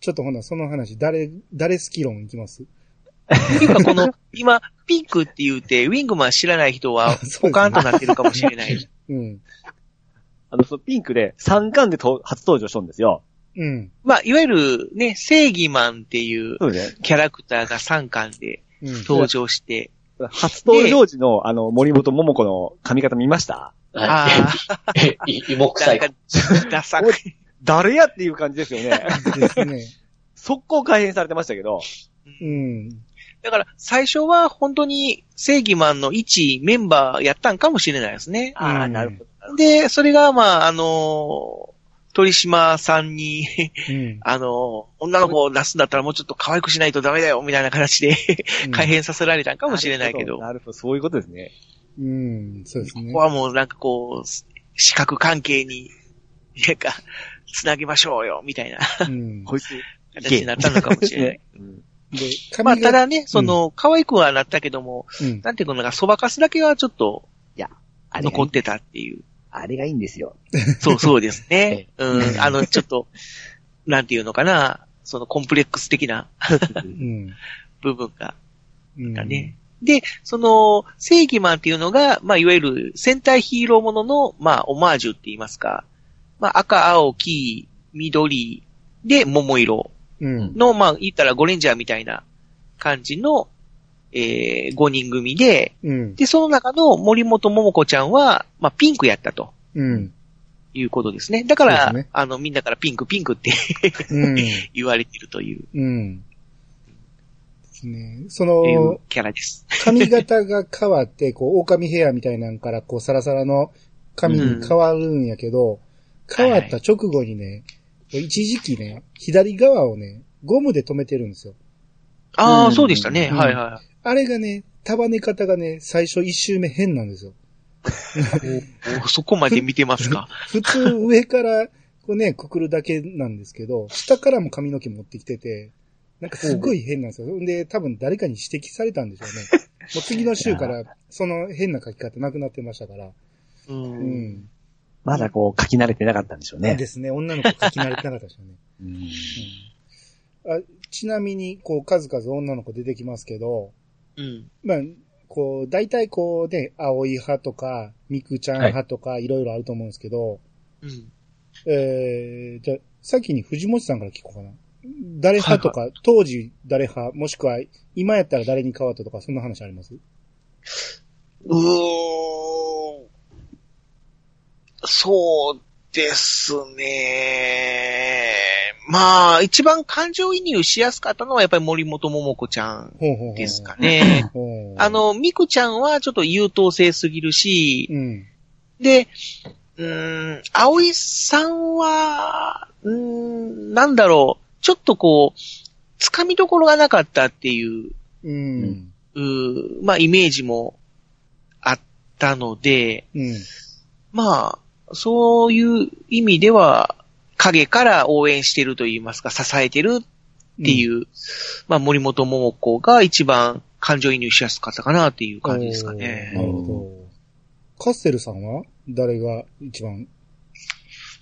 ちょっとほな、その話、誰、誰好き論いきます？っていうかこの、今、ピンクって言うて、ウィングマン知らない人はポカーンとなってるかもしれない。うん。あの、そのピンクで3巻でと初登場したんですよ。うん。まあ、いわゆるね、正義マンっていうそうですね。キャラクターが3巻でうん。登場して、初登場時の、あの、森本桃子の髪型見ました？あはい。い芋臭い。ダサく。誰やっていう感じですよね。ですね。速攻改変されてましたけど。うん。だから、最初は本当に正義マンの一メンバーやったんかもしれないですね。ああ、うんなるほど。で、それが、まあ、あの、鳥島さんに、うん。あの、女の子を出すんだったらもうちょっと可愛くしないとダメだよ、みたいな形で改変させられたんかもしれないけど、こなるほど、そういうことですね。うん。そうですねこ。はもうなんかこう、視覚関係に、なんか、つなげましょうよ、みたいなうん。こいつ。形になったのかもしれない。うんで、まあ、ただね、その、可愛くはなったけども、うん。なんていうのか、そばかすだけはちょっとあれが残ってたっていう。あれがいいんですよ。そうそうですね。えうん。あの、ちょっと、なんていうのかな、そのコンプレックス的なうん。部分がうん。だね。で、その、正義マンっていうのが、まあ、いわゆる戦隊ヒーローものの、まあ、オマージュって言いますか、まあ、赤、青、黄、緑で桃色うん。の、まあ、言ったらゴレンジャーみたいな感じの、えー、5人組で、うん。で、その中の森本桃子ちゃんは、まあ、ピンクやったとうん。いうことですね。だから、ねあの、みんなからピンク、ピンクってうん。言われてるという、うん。ですね。そいうの、キャラです。髪型が変わって、こう、狼ヘアみたいなんから、こう、サラサラの髪に変わるんやけど、変わった直後にね、一時期ね、左側をね、ゴムで留めてるんですよ。ああ、うんそうでしたね。うんはいはい。あれがね、束ね方がね、最初一周目変なんですよ。おそこまで見てますか？普通上から、こうね、くくるだけなんですけど、下からも髪の毛持ってきてて、なんかすごい変なんですよ。んで、多分誰かに指摘されたんでしょうね。もう次の週から、その変な書き方なくなってましたから。う。うんん。まだこう書き慣れてなかったんでしょうね。ですね。女の子書き慣れてなかったですよね。うんあちなみに、こう、数々女の子出てきますけど、うん。まあ、こう、大体こうね、青い派とか、ミクちゃん派とか、いろいろあると思うんですけど、うん。えー、じゃあ、先に藤本さんから聞こうかな。誰派とか、当時誰派、もしくは、今やったら誰に変わったとか、そんな話あります？うーん。そうですね。まあ、一番感情移入しやすかったのはやっぱり森本桃子ちゃんほうほうほう。ですかね。ほう。あ、の、ミクちゃんはちょっと優等生すぎるし、うん。で、うーん、葵さんは、うーん、なんだろう、ちょっとこう、つかみどころがなかったっていう、うん。うーまあ、イメージもあったので、うん。まあ、そういう意味では、影から応援してると言いますか、支えてるっていう、まあ、森本桃子が一番感情移入しやすかったかなっていう感じですかなね。るほど。カッセルさんは？誰が一番？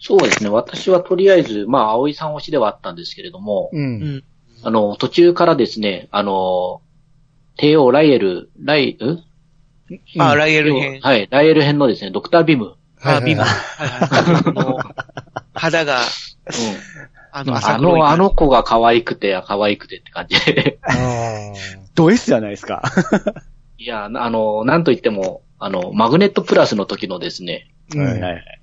そうですね。私はとりあえず、まあ、葵さん推しではあったんですけれども、う。うんん。あの、途中からですね、あの、帝王ライエル、ライ、ん？あ、イライエル編。はい、ライエル編のですね、ドクタービム。あ、ビム。ははいはい。あの肌が、あの、あの、あの子が可愛くて、可愛くてって感じで。ああ。ド S じゃないですか。いや、あの、なんといっても、あの、マグネットプラスの時のですね、うんはいはい。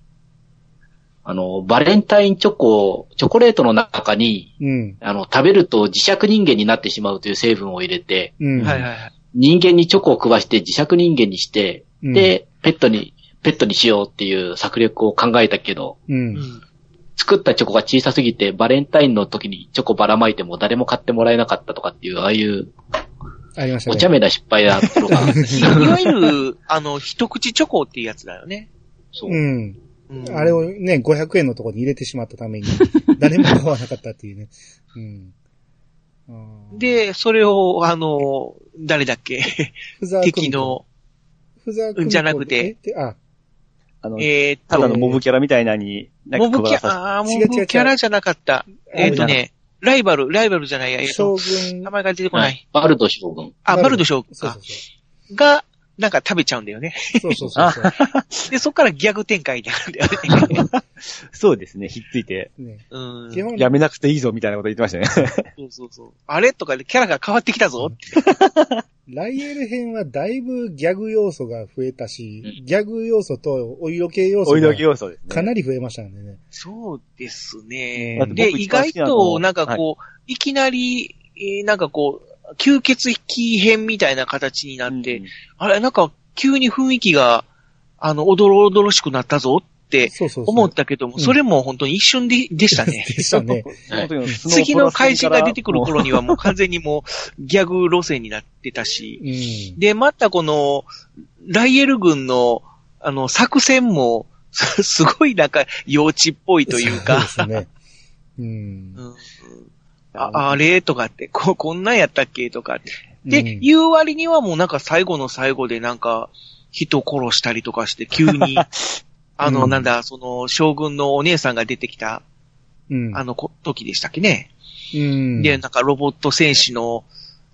あの、バレンタインチョコ、チョコレートの中に、うん。あの、食べると磁石人間になってしまうという成分を入れて、うん。はいはいはい。人間にチョコを食わして磁石人間にして、うん、で、ペットに、ペットにしようっていう策略を考えたけど、う。うんん。作ったチョコが小さすぎて、バレンタインの時にチョコばらまいても誰も買ってもらえなかったとかっていう、ああいうありましたね。お茶目な失敗なところが、いわゆる、あの、一口チョコっていうやつだよね。そう。うん。うんあれをね、500円のところに入れてしまったために、誰も買わなかったっていうね。うん。で、それを、あの、誰だっけ？ふざくん敵の、ふざくんじゃなくてあ、あの、えーったと、だのモブキャラみたいなに、モブキャラ、あー違う違う違う。モブキャラじゃなかった。えーっとね、ライバル、ライバルじゃないや、えーっ将と、軍。名、前が出てこない。バルド将軍。あ、バルド将軍か。そうそうそが、なんか食べちゃうんだよね。そうそうそうそう。で、そっからギャグ展開になるんだよね。そうですね、ひっついて、ね、うん。やめなくていいぞみたいなこと言ってましたね。そうそうそう。あれとかでキャラが変わってきたぞ。ライエル編はだいぶギャグ要素が増えたし、うんギャグ要素とお色気要素お色が。かなり増えましたんでね。そうですねで、僕意外と、なんかこう、い、きなり、えーなんかこう、吸血鬼編みたいな形になって、うんあれ、なんか急に雰囲気が、あの、おどろおどろしくなったぞってそうそうそう。思ったけども、うんそれも本当に一瞬で、でしたね。でしたね。はい次の怪人が出てくる頃に。にはもう完全にもうギャグ路線になってたし、うん。で、またこの、ライエル軍の、あの、作戦も、す すごいなんか幼稚っぽいというか、そうですね。うん。うんああれとかって、こ、こんなんやったっけとかって。で、うん言う割にはもうなんか最後の最後でなんか、人殺したりとかして、急に、あの、うんなんだ、その、将軍のお姉さんが出てきた、うん。あのこ時でしたっけね。うん。で、なんかロボット戦士の、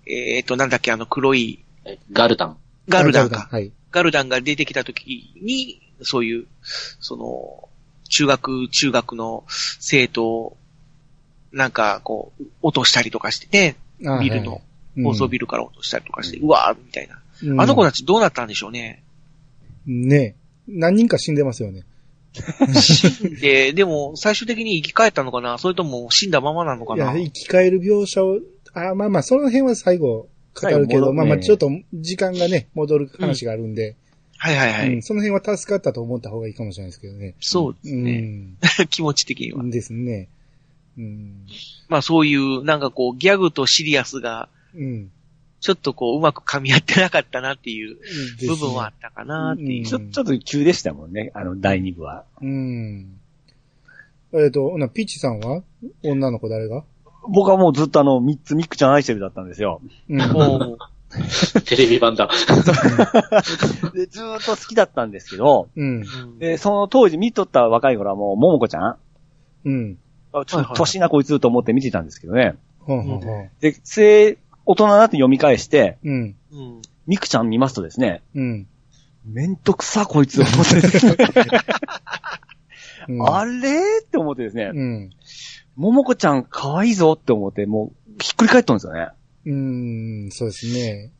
えっ、と、なんだっけ、あの黒い、ガルダン。ガルダンか。はい。ガルダンが出てきた時に、そういう、その、中学、中学の生徒を、なんか、こう、落としたりとかしてね、ビルの、高層ビル。ルから落としたりとかして、うわーみたいな。うんあの子たちどうなったんでしょうね。ね何人か死んでますよね。で、でも、最終的に生き返ったのかな？それとも死んだままなのかいや、な生き返る描写を、あまあまあ、その辺は最後語るけど、最後戻るねまあまあ、ちょっと時間がね、戻る話があるんで、はいはいはい。うんその辺は助かったと思った方がいいかもしれないですけどね。そうですうね。ん。気持ち的には。ですね。うん。まあそういう、なんかこう、ギャグとシリアスが、うん。ちょっとこう、うまく噛み合ってなかったなっていう部分はあったかなっていう。うんちょ、ちょっと急でしたもんね、あの、第2部は。うん。えっ、と、ほな、ピッチさんは女の子誰が？僕はもうずっとあの、3つミックちゃん愛してるだったんですよ。うん。テレビ版だ。で、ずーっと好きだったんですけど、うん。うんで、その当時見とった若い頃はもう、ももこちゃんうん。あちょっと年なこいつと思って見てたんですけどね。で、せ大人になって読み返して、うん。うん。ミクちゃん見ますとですね、うん。めんどくさこいつ思ってですね、うん。あれって思ってですね、うん。ももこちゃん可愛いぞって思って、もう、ひっくり返ったんですよね。うん、そうですね。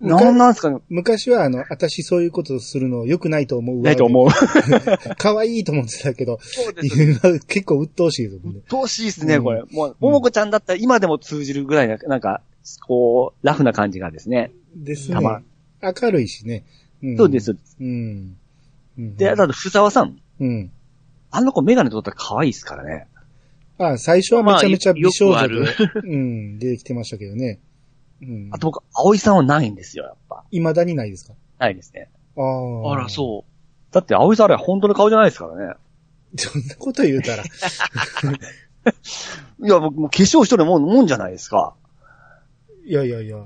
なんなんですか？ね昔はあの、私そういうことするの良くないと思うわ。ないと思う。可愛いと思ってたけど、そうで今 結構鬱陶しいですね。どうしいですね、うんこれ。もう、ももこちゃんだったら今でも通じるぐらいな、なんか、こう、ラフな感じがですね。ですねたま。明るいしね。んそうです。。うん。うんで、あと、ふさわさん。うん。あの子メガネ取ったら可愛いですからね。あ、最初はめちゃめちゃ美少女まあで、うん、出てきてましたけどね。うん。あと僕、葵さんはないんですよ、やっぱ。未だにないですか？ないですね。ああ。あら、そだって、葵さんあれ本当の顔じゃないですからね。う。そんなこと言うたら。いや、僕もう化粧しとるもん、もんじゃないですか。いやいやいや。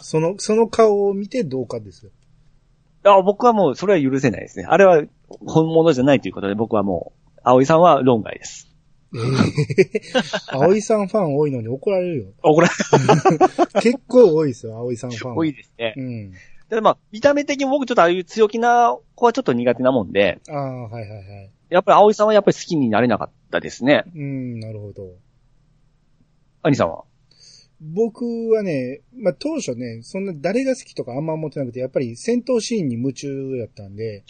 その、その顔を見てどうかですよ。あ僕はもう、それは許せないですね。あれは本物じゃないということで、僕はもう、葵さんは論外です。ええ葵さんファン多いのに怒られるよ。あ、これ、結構多いですよ、葵さんファンは。多いですね。うん。で、まあ、見た目的に僕ちょっとああいう強気な子はちょっと苦手なもんで、ああ、はいはいはい。やっぱり葵さんはやっぱり好きになれなかったですね。うん、なるほど。兄さんは？僕はね、まあ、当初ね、そんな誰が好きとかあんま思ってなくて、やっぱり戦闘シーンに夢中やったんで、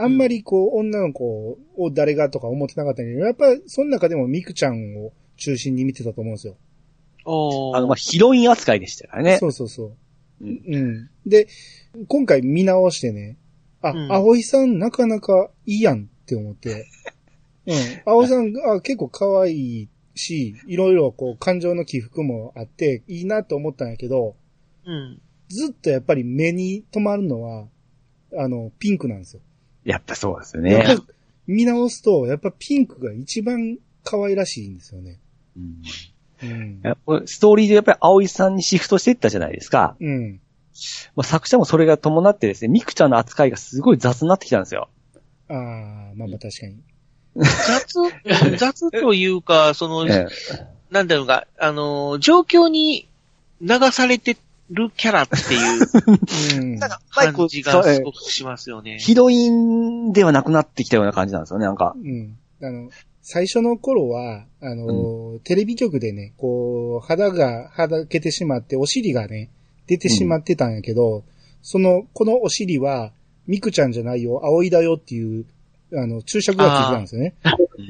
あんまりこう、女の子を誰がとか思ってなかったけど、やっぱその中でもミクちゃんを中心に見てたと思うんですよ。あの、まあ、ヒロイン扱いでしたからね。そうそうそう。うんうん。で、今回見直してね、あ、うん葵さんなかなかいいやんって思って、うん。葵さん、あ、結構可愛いし、いろいろこう感情の起伏もあって、いいなと思ったんやけど、うん。ずっとやっぱり目に留まるのは、あの、ピンクなんですよ。やっぱそうですよね。やっぱ見直すと、やっぱピンクが一番可愛らしいんですよね。うんうん。ストーリーでやっぱり葵さんにシフトしていったじゃないですか。うん。まあ、作者もそれが伴ってですね、ミクちゃんの扱いがすごい雑になってきたんですよ。ああ、まあまあ確かに。雑、雑というか、その、えなんだろうか、あの、状況に流されてるキャラっていううん。なんか、感じがすごくしますよね。ヒロインではなくなってきたような感じなんですよね、なんか。うん。あの、最初の頃は、あの、テレビ局でね、こう、肌が、肌けてしまって、お尻がね、出てしまってたんやけど、その、このお尻は、ミクちゃんじゃないよ、葵だよっていう、あの、注釈がついてたんですよね。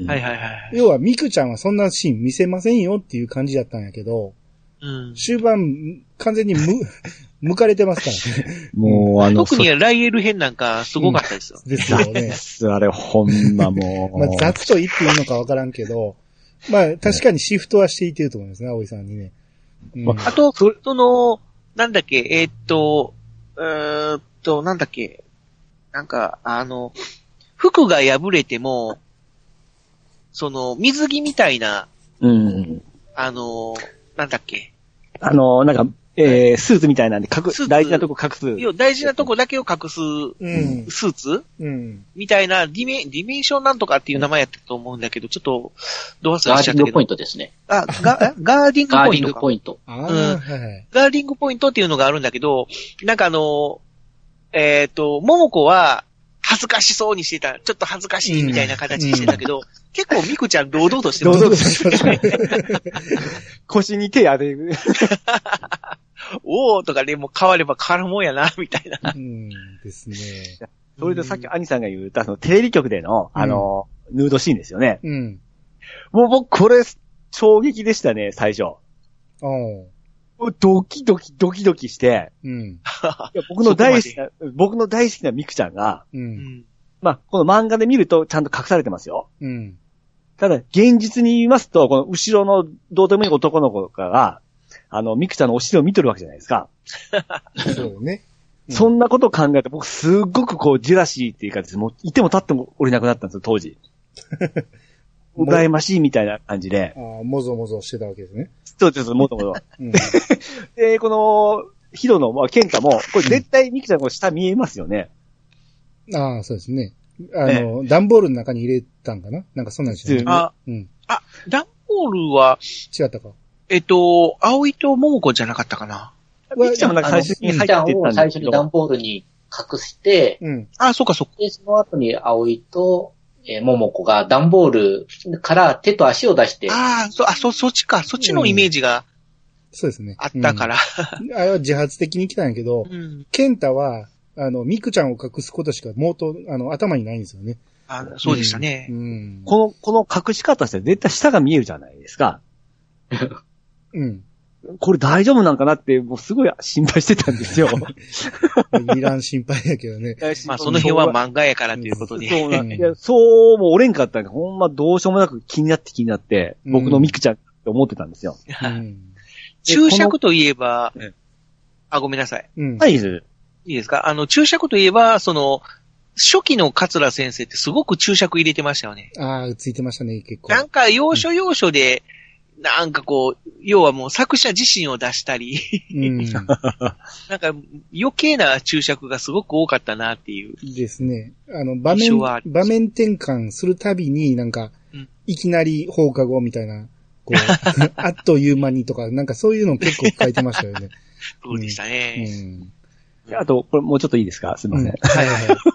はいはいはい。要は、ミクちゃんはそんなシーン見せませんよっていう感じだったんやけど、うん。終盤、完全にむ、向かれてますからね。もう、あの、特にライエル編なんかすごかったですよ。ですよね。そあれ、ほんまもう。まあ、雑と言っていいのかわからんけど、まあ、確かにシフトはしていってると思いますね、葵さんにね。うんまあと、その、なんだっけ、えーっと、うーんと、なんだっけ、なんか、あの、服が破れても、その、水着みたいな、うん。あの、なんだっけ、あの、なんか、えー、スーツみたいなんで隠す、大事なとこ隠す。要は大事なとこだけを隠すうん。スーツ？うん。みたいなディメ、ディメンションなんとかっていう名前やったと思うんだけど、ちょっと、どう忘ガれしちゃったけどーディングポイン。トですね。あ、ガ、ガーディングガーディンポイントか。グポイント。うん。ガーディングポイントっていうのがあるんだけど、なんかあの、えっ、と、桃子は、恥ずかしそうにしてた。ちょっと恥ずかしいみたいな形にしてたけど、結構ミクちゃん堂々としてる。堂々と腰に手当てる。おーとかでもう変われば変わるもんやな、みたいな。うん。ですね。それでさっき兄さんが言った、そのテレビ局での、あの、ヌードシーンですよね。うん。もう僕、これ、衝撃でしたね、最初。ああ。もうドキドキドキドキして、うん。いや僕の大好きな、僕の大好きなミクちゃんが、う。うんん。まあ、この漫画で見るとちゃんと隠されてますよ。うん。ただ、現実に言いますと、この後ろのどうでもいい男の子が、あの、ミクちゃんのお尻を見てるわけじゃないですか。そうね。うんそんなことを考えて、僕すっごくこう、ジェラシーっていうかですもう、いても立ってもおれなくなったんですよ、当時。羨ましいみたいな感じで。ああ、もぞもぞしてたわけですね。そうです、もともと。うん。で、この、ヒロの、まあ、ケンタも、これ絶対ミクちゃんこれ下見えますよね。ああ、そうですね。あの、段ボールの中に入れたんかな？なんかそんなんじゃないあ、うん。あ、ダンボールは、違ったか？えっと、葵と桃子じゃなかったかな？ミクちゃんもなんか最初に入ってたんあのミクちゃんを最ですけど。初に段ボールに隠して、うん。あ、そうかそうか。で、その後に葵と、えー、桃子が段ボールから手と足を出して、ああ、そ、あ、そ、そっちか。そっちのイメージがそうですね。あったから。うん。あれは自発的に来たんやけど、うん。ケンタは、あの、ミクちゃんを隠すことしか、もうと、あの、頭にないんですよね。あそうでしたねう。ん。この、この隠し方して絶対下が見えるじゃないですか。うん。これ大丈夫なんかなって、もうすごい心配してたんですよ。いらん心配やけどね。まあ、その辺は漫画やからということで。そうな、うんいや、そうも折れんかったんで、ほんまどうしようもなく気になって気になって、うん僕のミクちゃんって思ってたんですよ。うん。注釈といえばええ、あ、ごめんなさい。うん。はい。いいですか？あの、注釈といえば、その、初期の桂先生ってすごく注釈入れてましたよね。ああ、ついてましたね、結構。なんか、要所要所で、なんかこう、要はもう作者自身を出したり、うん。なんか余計な注釈がすごく多かったなっていう。ですね。あの、場面場面転換するたびになんかうん、いきなり放課後みたいな、こう、あっという間にとか、なんかそういうの結構書いてましたよね。そうでしたうね。ん。あと、これもうちょっといいですか？すいません。うんはいはいはい。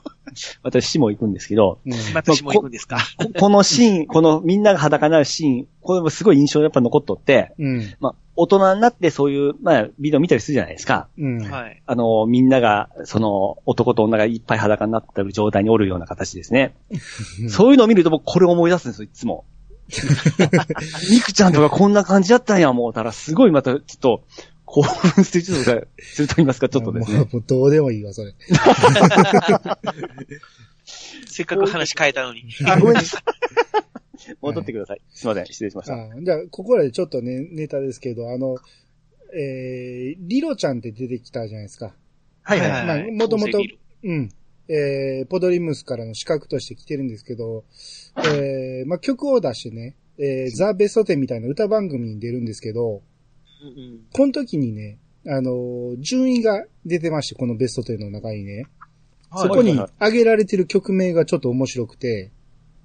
私も行くんですけど、うん私も行くんですか？ここのシーン、このみんなが裸になるシーン、これもすごい印象やっぱ残っとって、うん。まあ、大人になってそういう、まあ、ビデオ見たりするじゃないですか。うん。はい。あの、みんなが、その、男と女がいっぱい裸になってる状態におるような形ですね。うんそういうのを見ると僕これを思い出すんですよ、いつも。ミクちゃんとかこんな感じだったんや、思うたら、すごいまた、ちょっと、興奮するちょっとすると言いますか、ちょっとですね。もうもうどうでもいいわ、それ。せっかく話変えたのに。あ、ごめんなさい。戻ってください。すいません、失礼しました。あじゃあ、ここらでちょっとね、ネタですけど、あの、えー、リロちゃんって出てきたじゃないですか。はいはいはいまあ、もともとうん。えー、ポドリムスからの資格として来てるんですけど、えー、まあ、曲を出してね、えー、ザ・ベストテンみたいな歌番組に出るんですけど、この時にね、あのー順位が出てまして、このベストテンの中にね、そこにはいはい挙げられてる曲名がちょっと面白くて、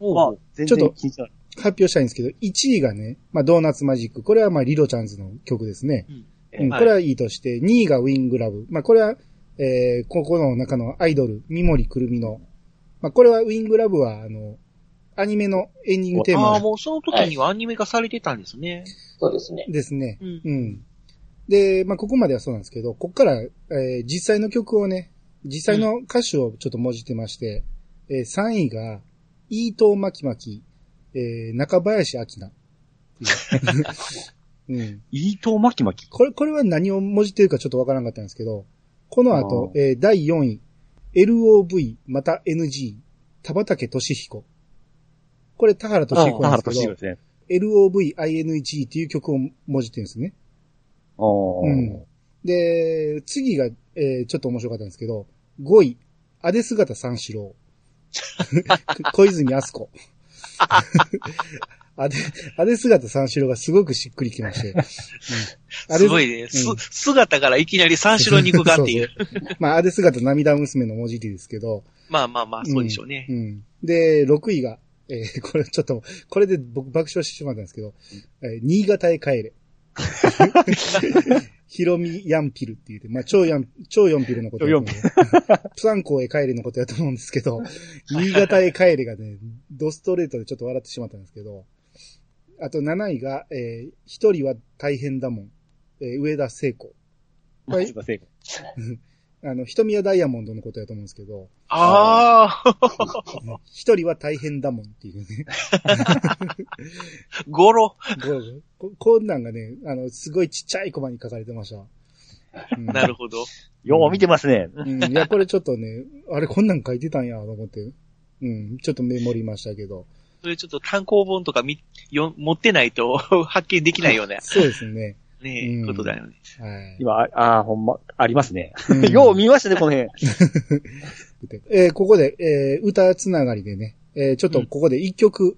まあ、全然ちょっと。発表したいんですけど、1位がね、まあ、ドーナツマジック。これはまあ、リロちゃんズの曲ですね。うんうん、これはいいとして、2位がウィングラブ。まあ、これは、えー、ここの中のアイドル、三森くるみの、まあ、これはウィングラブは、あの、アニメのエンディングテーああ、マもうその時にはアニメ化されてたんですね。そうですね。ですね。うん。うん。で、まあ、ここまではそうなんですけど、ここから、えー実際の曲をね、実際の歌詞をちょっと文字ってまして、えー3位が、伊藤巻巻、えー中林明菜。うん。伊藤巻巻。これ、これは何を文字ってるかちょっとわからなかったんですけど、この後、えー第4位、LOV また NG、田畑俊彦。これ田原俊彦田なんですけど原俊彦で、すね。LOVING っていう曲を文字ってるんですね。おーうんで、次が、えーちょっと面白かったんですけど、5位、アデ姿三四郎。小泉康子。アデ、アデ姿三四郎がすごくしっくりきまして。うん、アデすごいね。すうん、姿からいきなり三四郎に行くかっていう。まあ、アデ姿涙娘の文字でですけど、まあまあまあ、そうでしょうね。うん。で、6位が、えー これちょっと、これで僕爆笑してしまったんですけど、えー新潟へ帰れ。ヒロミヤンピルって言って、まあ、超ヤン、超ヨンピルのことやと思う。プサンコへ帰れのことやと思うんですけど、新潟へ帰れがね、ドストレートでちょっと笑ってしまったんですけど、あと7位が、えー一人は大変だもん。えー上田聖子。はいすいません。あの、瞳はダイヤモンドのことやと思うんですけど、ああ、一人は大変だもんっていうね。ゴロ。こここんなんがね、あの、すごいちっちゃいコマに書かれてました。うんなるほど。よう見てますね。うん。いや、これちょっとね、あれこんなん書いてたんや、と思って。うん。ちょっとメモりましたけど。それちょっと単行本とかみ、よ、持ってないと 発見できないような、そうですね。ね、うんことだよね。はい。今、ああー、ほんま、ありますね。うん よう見ましたね、この辺。えーここで、えー歌つながりでね、えーちょっとここで一曲、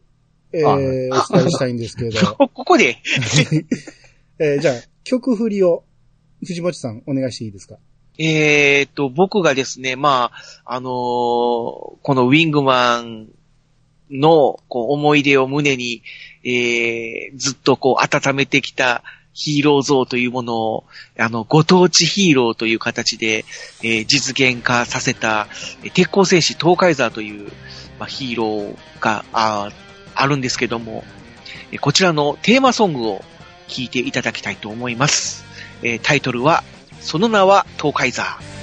えーあお伝えしたいんですけれど、こ、ここで、えーじゃあ、曲振りを、藤本さん、お願いしていいですか？えーっと、僕がですね、まあ、あのーこのウィングマンのこう思い出を胸に、えーずっとこう温めてきたヒーロー像というものを、あの、ご当地ヒーローという形で、えー実現化させた、鉄鋼戦士東海座という、まあ、ヒーローがああるんですけども、えこちらのテーマソングを聴いていただきたいと思います。えータイトルは、その名は東海座。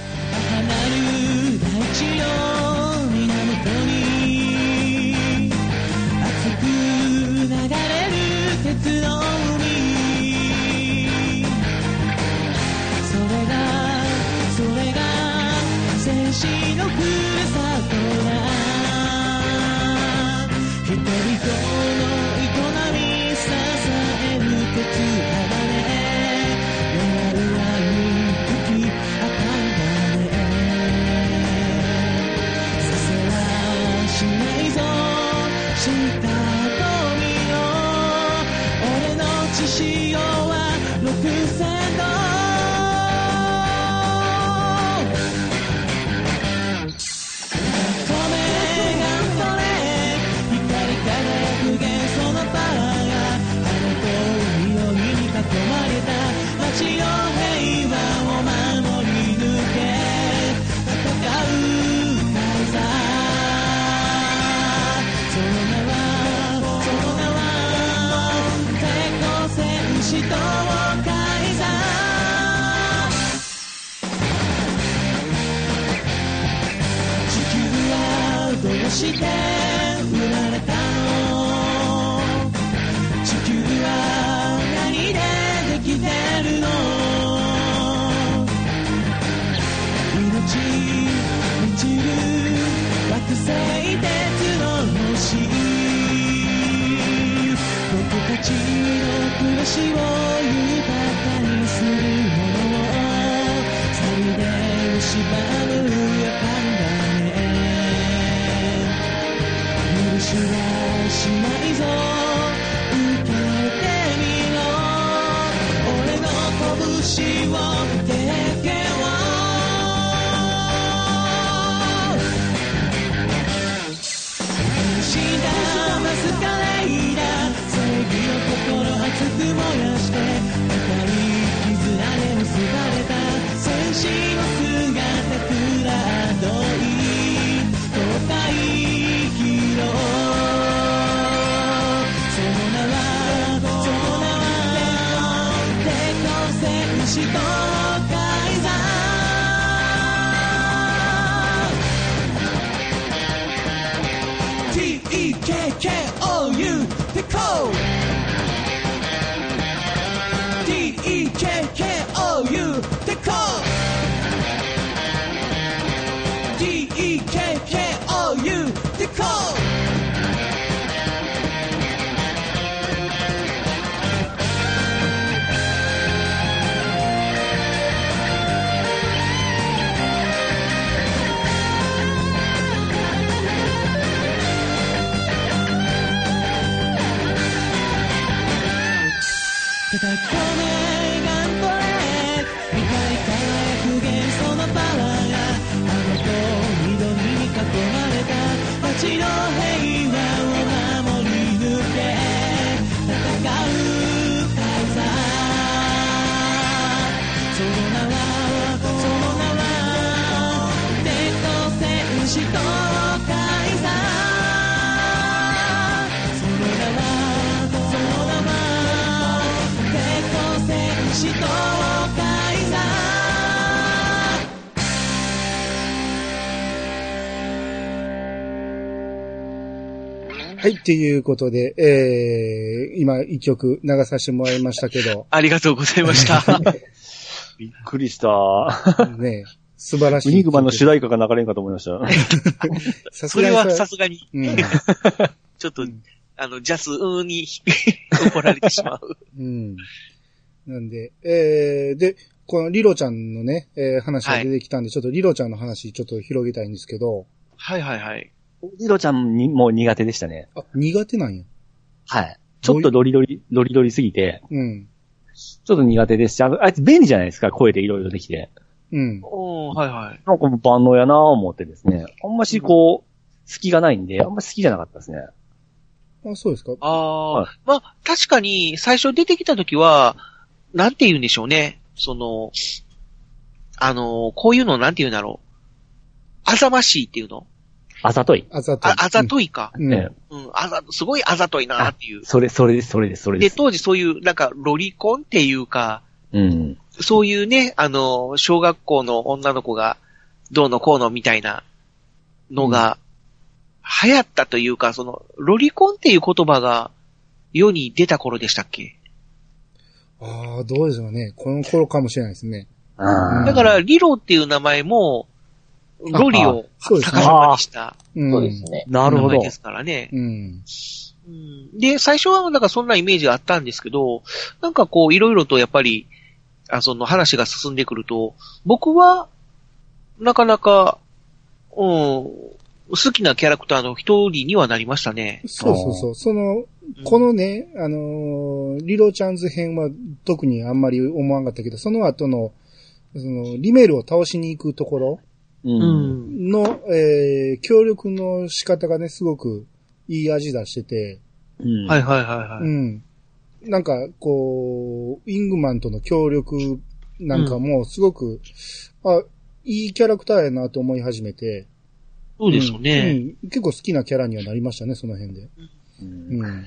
はい、っていうことで、えー、今一曲流させてもらいましたけど、ありがとうございました。びっくりした。ね、素晴らしい。ウニグマンの主題歌が流れんかと思いました。さすがにそれはさすがに、うん。ちょっと、あの、ジャスーに怒られてしまう。うん。なんで、えー、で、このリロちゃんのね、えー話が出てきたんで、ちょっとリロちゃんの話ちょっと広げたいんですけど、はいはいはい。リロちゃんにもう苦手でしたね。あ、苦手なんや。はい。ちょっとロリロリ、ロリロリすぎて、うん。ちょっと苦手ですし、あのあいつ便利じゃないですか、声でいろいろできて。うん。おーはいはい。なんかもう万能やなぁ思ってですね。あんましこう、隙がないんで、あんま好きじゃなかったですね。あ、そうですかああ、はいまあ、確かに、最初出てきた時は、なんて言うんでしょうね。その、あの、こういうのなんて言うんだろう。あざましいっていうのあざとい。あざとい。あ、あざといか。うん。ねうん、あざ、すごいあざといなっていう。それ、それです、それです、それでで、す。当時そういう、なんか、ロリコンっていうか、うん。そういうね、あの、小学校の女の子が、どうのこうのみたいなのが、流行ったというか、その、ロリコンっていう言葉が世に出た頃でしたっけ？ああ、どうでしょうね。この頃かもしれないですね。だから、リロっていう名前も、ロリをそうですね逆さまにしたうん。そうです。ね。なるほどで。すからね。うん。うんで、最初はなんかそんなイメージがあったんですけど、なんかこう、いろいろとやっぱり、あその話が進んでくると、僕は、なかなか、うん、好きなキャラクターの一人にはなりましたね。そうそうそう。その、このね、あのーリロちゃんズ編は特にあんまり思わんかったけど、その後の、その、リメールを倒しに行くところの、えー、協力の仕方がね、すごくいい味出してて、うん。はいはいはいはい。うん。なんか、こう、ウィングマンとの協力なんかもすごく、あ、いいキャラクターやなと思い始めて。そうですよね。うんうん結構好きなキャラにはなりましたね、その辺で。うんうん。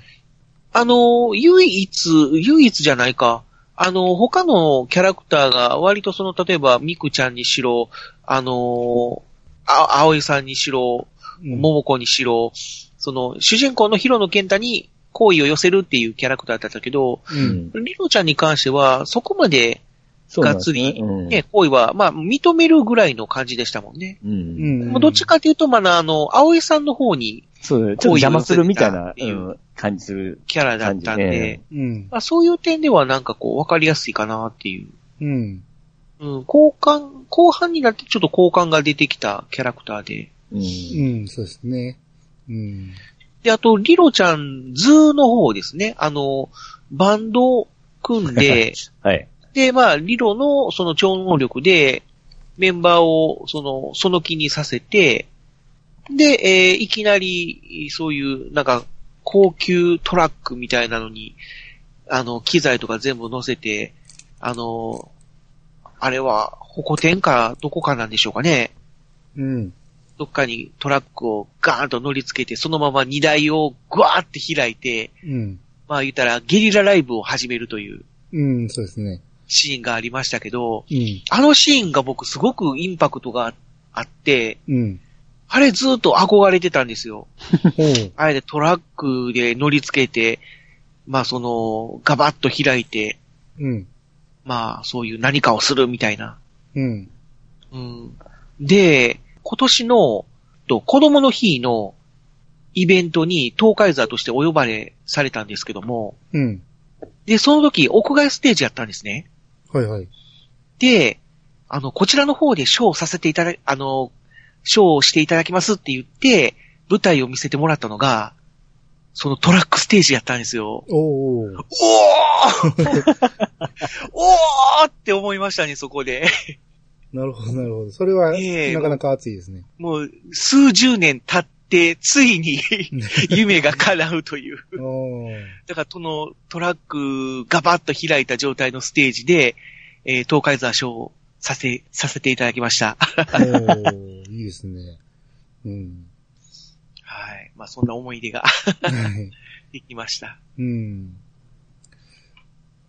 あの、唯一、唯一じゃないか。あの、他のキャラクターが割とその、例えば、ミクちゃんにしろ、あの、あ、葵さんにしろ、うん桃子にしろ、その、主人公のヒロノケンタに好意を寄せるっていうキャラクターだったけど、う。うんん。リロちゃんに関しては、そこまで、がっつり、うんね、好意は、まあ、認めるぐらいの感じでしたもんね。う。うんどっちかというと、まだ、あの、葵さんの方にそう、ちょっと邪魔するみたいな、感じするキャラだったんで、ね。うん。まあ、そういう点ではなんかこう、わかりやすいかなっていう。うん。うん、後半、後半になってちょっと好感が出てきたキャラクターで。うん。うん、そうですね。うん。で、あと、リロちゃん、ズーの方ですね。あの、バンドを組んで、はい。で、まあ、リロのその超能力で、メンバーを、その、その気にさせて、で、えーいきなり、そういう、なんか、高級トラックみたいなのに、あの、機材とか全部乗せて、あの、あれは、ホコ天か、どこかなんでしょうかね。うん。どっかにトラックをガーンと乗り付けて、そのまま荷台をグワーって開いて、うん。まあ言ったらゲリラライブを始めるといううん、そうですね。シーンがありましたけど、うん。あのシーンが僕すごくインパクトがあって、うん。あれずっと憧れてたんですよ。あれでトラックで乗り付けて、まあその、ガバッと開いて、うん。まあそういう何かをするみたいな。うん。うん。で、今年の、と、子供の日のイベントに東海座としてお呼ばれされたんですけども、うん。で、その時屋外ステージやったんですね。はいはい。で、あの、こちらの方でショーをさせていただ、あの、ショーをしていただきますって言って、舞台を見せてもらったのが、そのトラックステージやったんですよ。おおおーおーって思いましたね、そこで。なるほど、なるほど。それは、ええなかなか熱いですね。もう、数十年経って、ついに 夢が叶うという。だから、そのトラックがバッと開いた状態のステージで、えー東海座ショーをさせ、させていただきました。おーいいですね。うん。はい。まあ、そんな思い出がはい。できました。うん。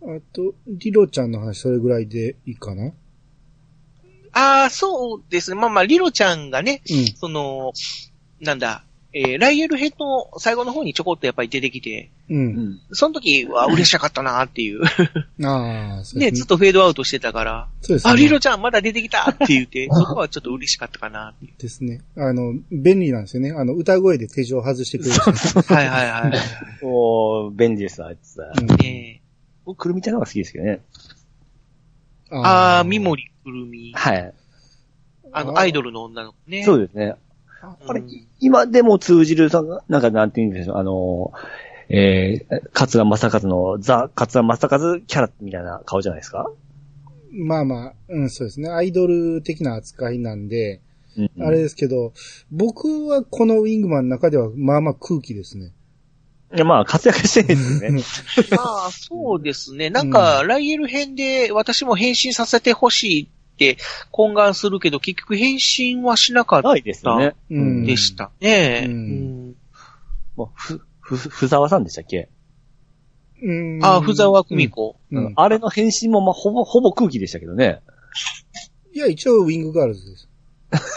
あと、リロちゃんの話、それぐらいでいいかな？ああ、そうですね。まあまあ、リロちゃんがね、うん。その、なんだ、えーライエル編の最後の方にちょこっとやっぱり出てきて、う。うんん。その時は嬉しかったなっていう。ああ、そうね、ですずっとフェードアウトしてたから、そうですね。あ、リロちゃんまだ出てきたって言って、そこはちょっと嬉しかったかなっていう。ですね。あの、便利なんですよね。あの、歌声で手錠外してくれるんですよ。はいはいはい。おー、便利です、あいつ。うんね僕、くるみちゃんの方が好きですけどね。ああ、三森くるみ。はい。あの、アイドルの女の子ね。そうですね。あれうん、今でも通じる、なんかなんて言うんでしょう、あの、えー、勝田正和のザ・勝田正和キャラみたいな顔じゃないですか？まあまあ、うん、そうですね。アイドル的な扱いなんで、うんあれですけど、僕はこのウィングマンの中では、まあまあ空気ですね。いや、まあ、活躍してるんですよね。ま あ、そうですね。なんか、ライエル編で私も変身させてほしいって懇願するけど、結局変身はしなかっないですよね。うんたでしたね。うんうんもう、ふ、ふ、ふざわさんでしたっけ、うんあ、ふざわくみこ。うんうんあれの変身も、まあ、ほぼ、ほぼ空気でしたけどね。いや、一応ウィングガールズです。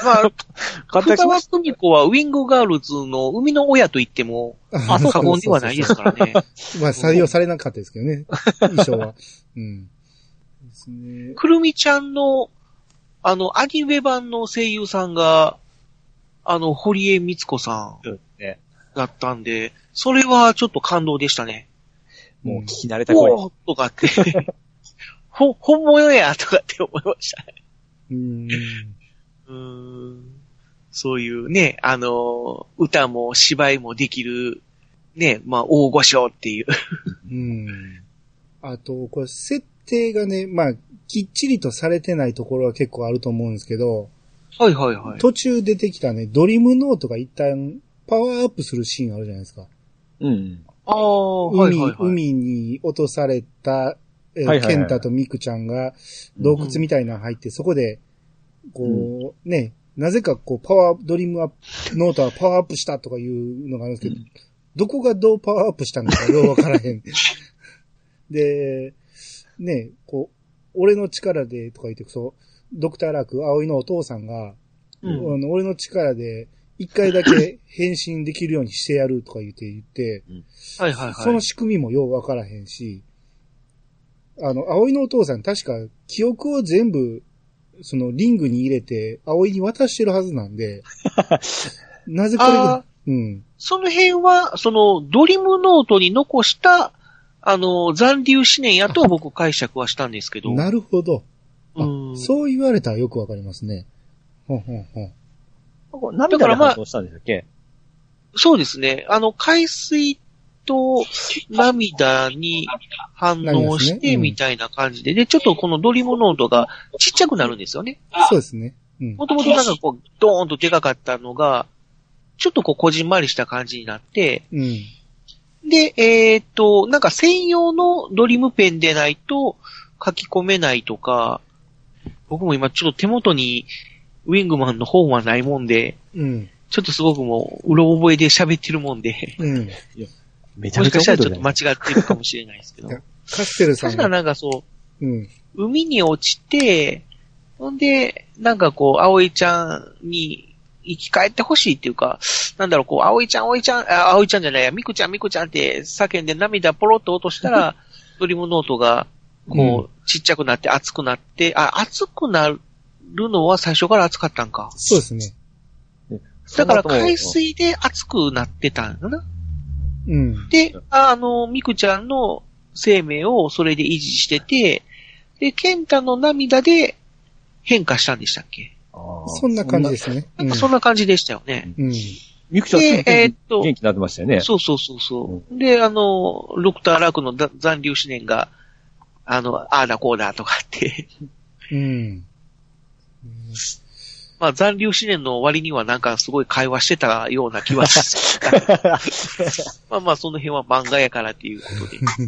まあ、活 ふざわくみこはウィングガールズの生みの親と言ってもあ過言ではないですからね。まあ、採用されなかったですけどね。衣装は。うん。ですね。くるみちゃんの、あの、アニメ版の声優さんが、あの、堀江光子さ。んだったんで、それはちょっと感動でしたね。もう聞き慣れた声。おーとかって、ほ、本物やとかって思いましたね。うん。うーんそういうね、あの、歌も芝居もできる、ね、まあ、大御所っていう。うん。あと、これ、設定がね、まあ、きっちりとされてないところは結構あると思うんですけど、はいはいはい。途中出てきたね、ドリームノートが一旦パワーアップするシーンあるじゃないですか。うん。ああ、はい海、はいはい。海に落とされた、えーはいはいはいケンタとミクちゃんが洞窟みたいなの入って、そこで、こう、ね、なぜかこう、パワー、ドリームアップ、ノートはパワーアップしたとかいうのがあるんですけど、どこがどうパワーアップしたのかようわからへん。で、ね、こう、俺の力でとか言って、そう、ドクターラーク、葵のお父さんが、うんあの俺の力で一回だけ 変身できるようにしてやるとか言って言って、はいはいはい。その仕組みもようわからへんし、あの、葵のお父さん確か記憶を全部、そのリングに入れて、葵に渡してるはずなんで、なぜこれあが、うん。その辺は、その、ドリムノートに残した、あの、残留思念やと僕解釈はしたんですけど。なるほど。あうんそう言われたらよくわかりますね。ほんほんほん。涙で反応したんでしたっけ、そうですね。あの、海水と涙に反応してみたいな感じで、で、ちょっとこのドリムノートがちっちゃくなるんですよね。そうですね。うん。もともとなんかこう、ドーンとでかかったのが、ちょっとこう、こじんまりした感じになって、うん。で、えーっと、なんか専用のドリムペンでないと書き込めないとか、僕も今ちょっと手元にウィングマンの本はないもんで、うん。ちょっとすごくもう、うろ覚えで喋ってるもんで、うん。めちゃめちゃもしかしたらちょっと間違ってるかもしれないですけどカステルさん確かが、なんかそう、うん。海に落ちて、ほんで、なんかこう、葵ちゃんに生き返ってほしいっていうか、なんだろう、こう、葵ちゃん、葵ちゃん、あ、葵ちゃんじゃないや、ミクちゃん、ミクちゃんって叫んで涙ポロッと落としたら、ドリームノートが、こう、ちっちゃくなって熱くなって、あ、熱くなるのは最初から熱かったんか。そうですね。だから海水で熱くなってたんだな。うん。で、ああの、ミクちゃんの生命をそれで維持してて、で、ケンタの涙で変化したんでしたっけ？そんな感じですね。なんかそんな感じでしたよね。うん。ミクちゃん、でえーっと元気になってましたよね。そうそうそうそう。で、あの、ドクター・ラークのだ残留思念が、あの、ああだこうだとかって、うん。まあ残留思念の割にはなんかすごい会話してたような気はする。まあまあその辺は漫画やからっていうことで。